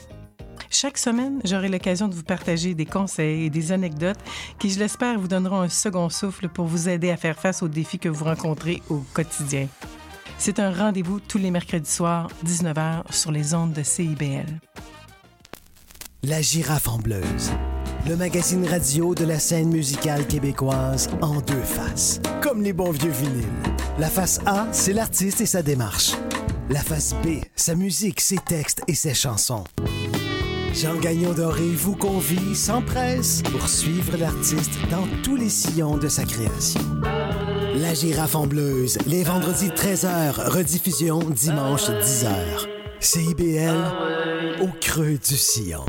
Chaque semaine, j'aurai l'occasion de vous partager des conseils et des anecdotes qui, je l'espère, vous donneront un second souffle pour vous aider à faire face aux défis que vous rencontrez au quotidien. C'est un rendez-vous tous les mercredis soirs, 19h, sur les ondes de CIBL. La girafe en bleuse. Le magazine radio de la scène musicale québécoise en deux faces. Comme les bons vieux vinyles. La face A, c'est l'artiste et sa démarche. La face B, sa musique, ses textes et ses chansons. Jean Gagnon Doré vous convie sans presse pour suivre l'artiste dans tous les sillons de sa création. La girafe en bleuse, les vendredis 13h, rediffusion dimanche 10h. CIBL, au creux du sillon.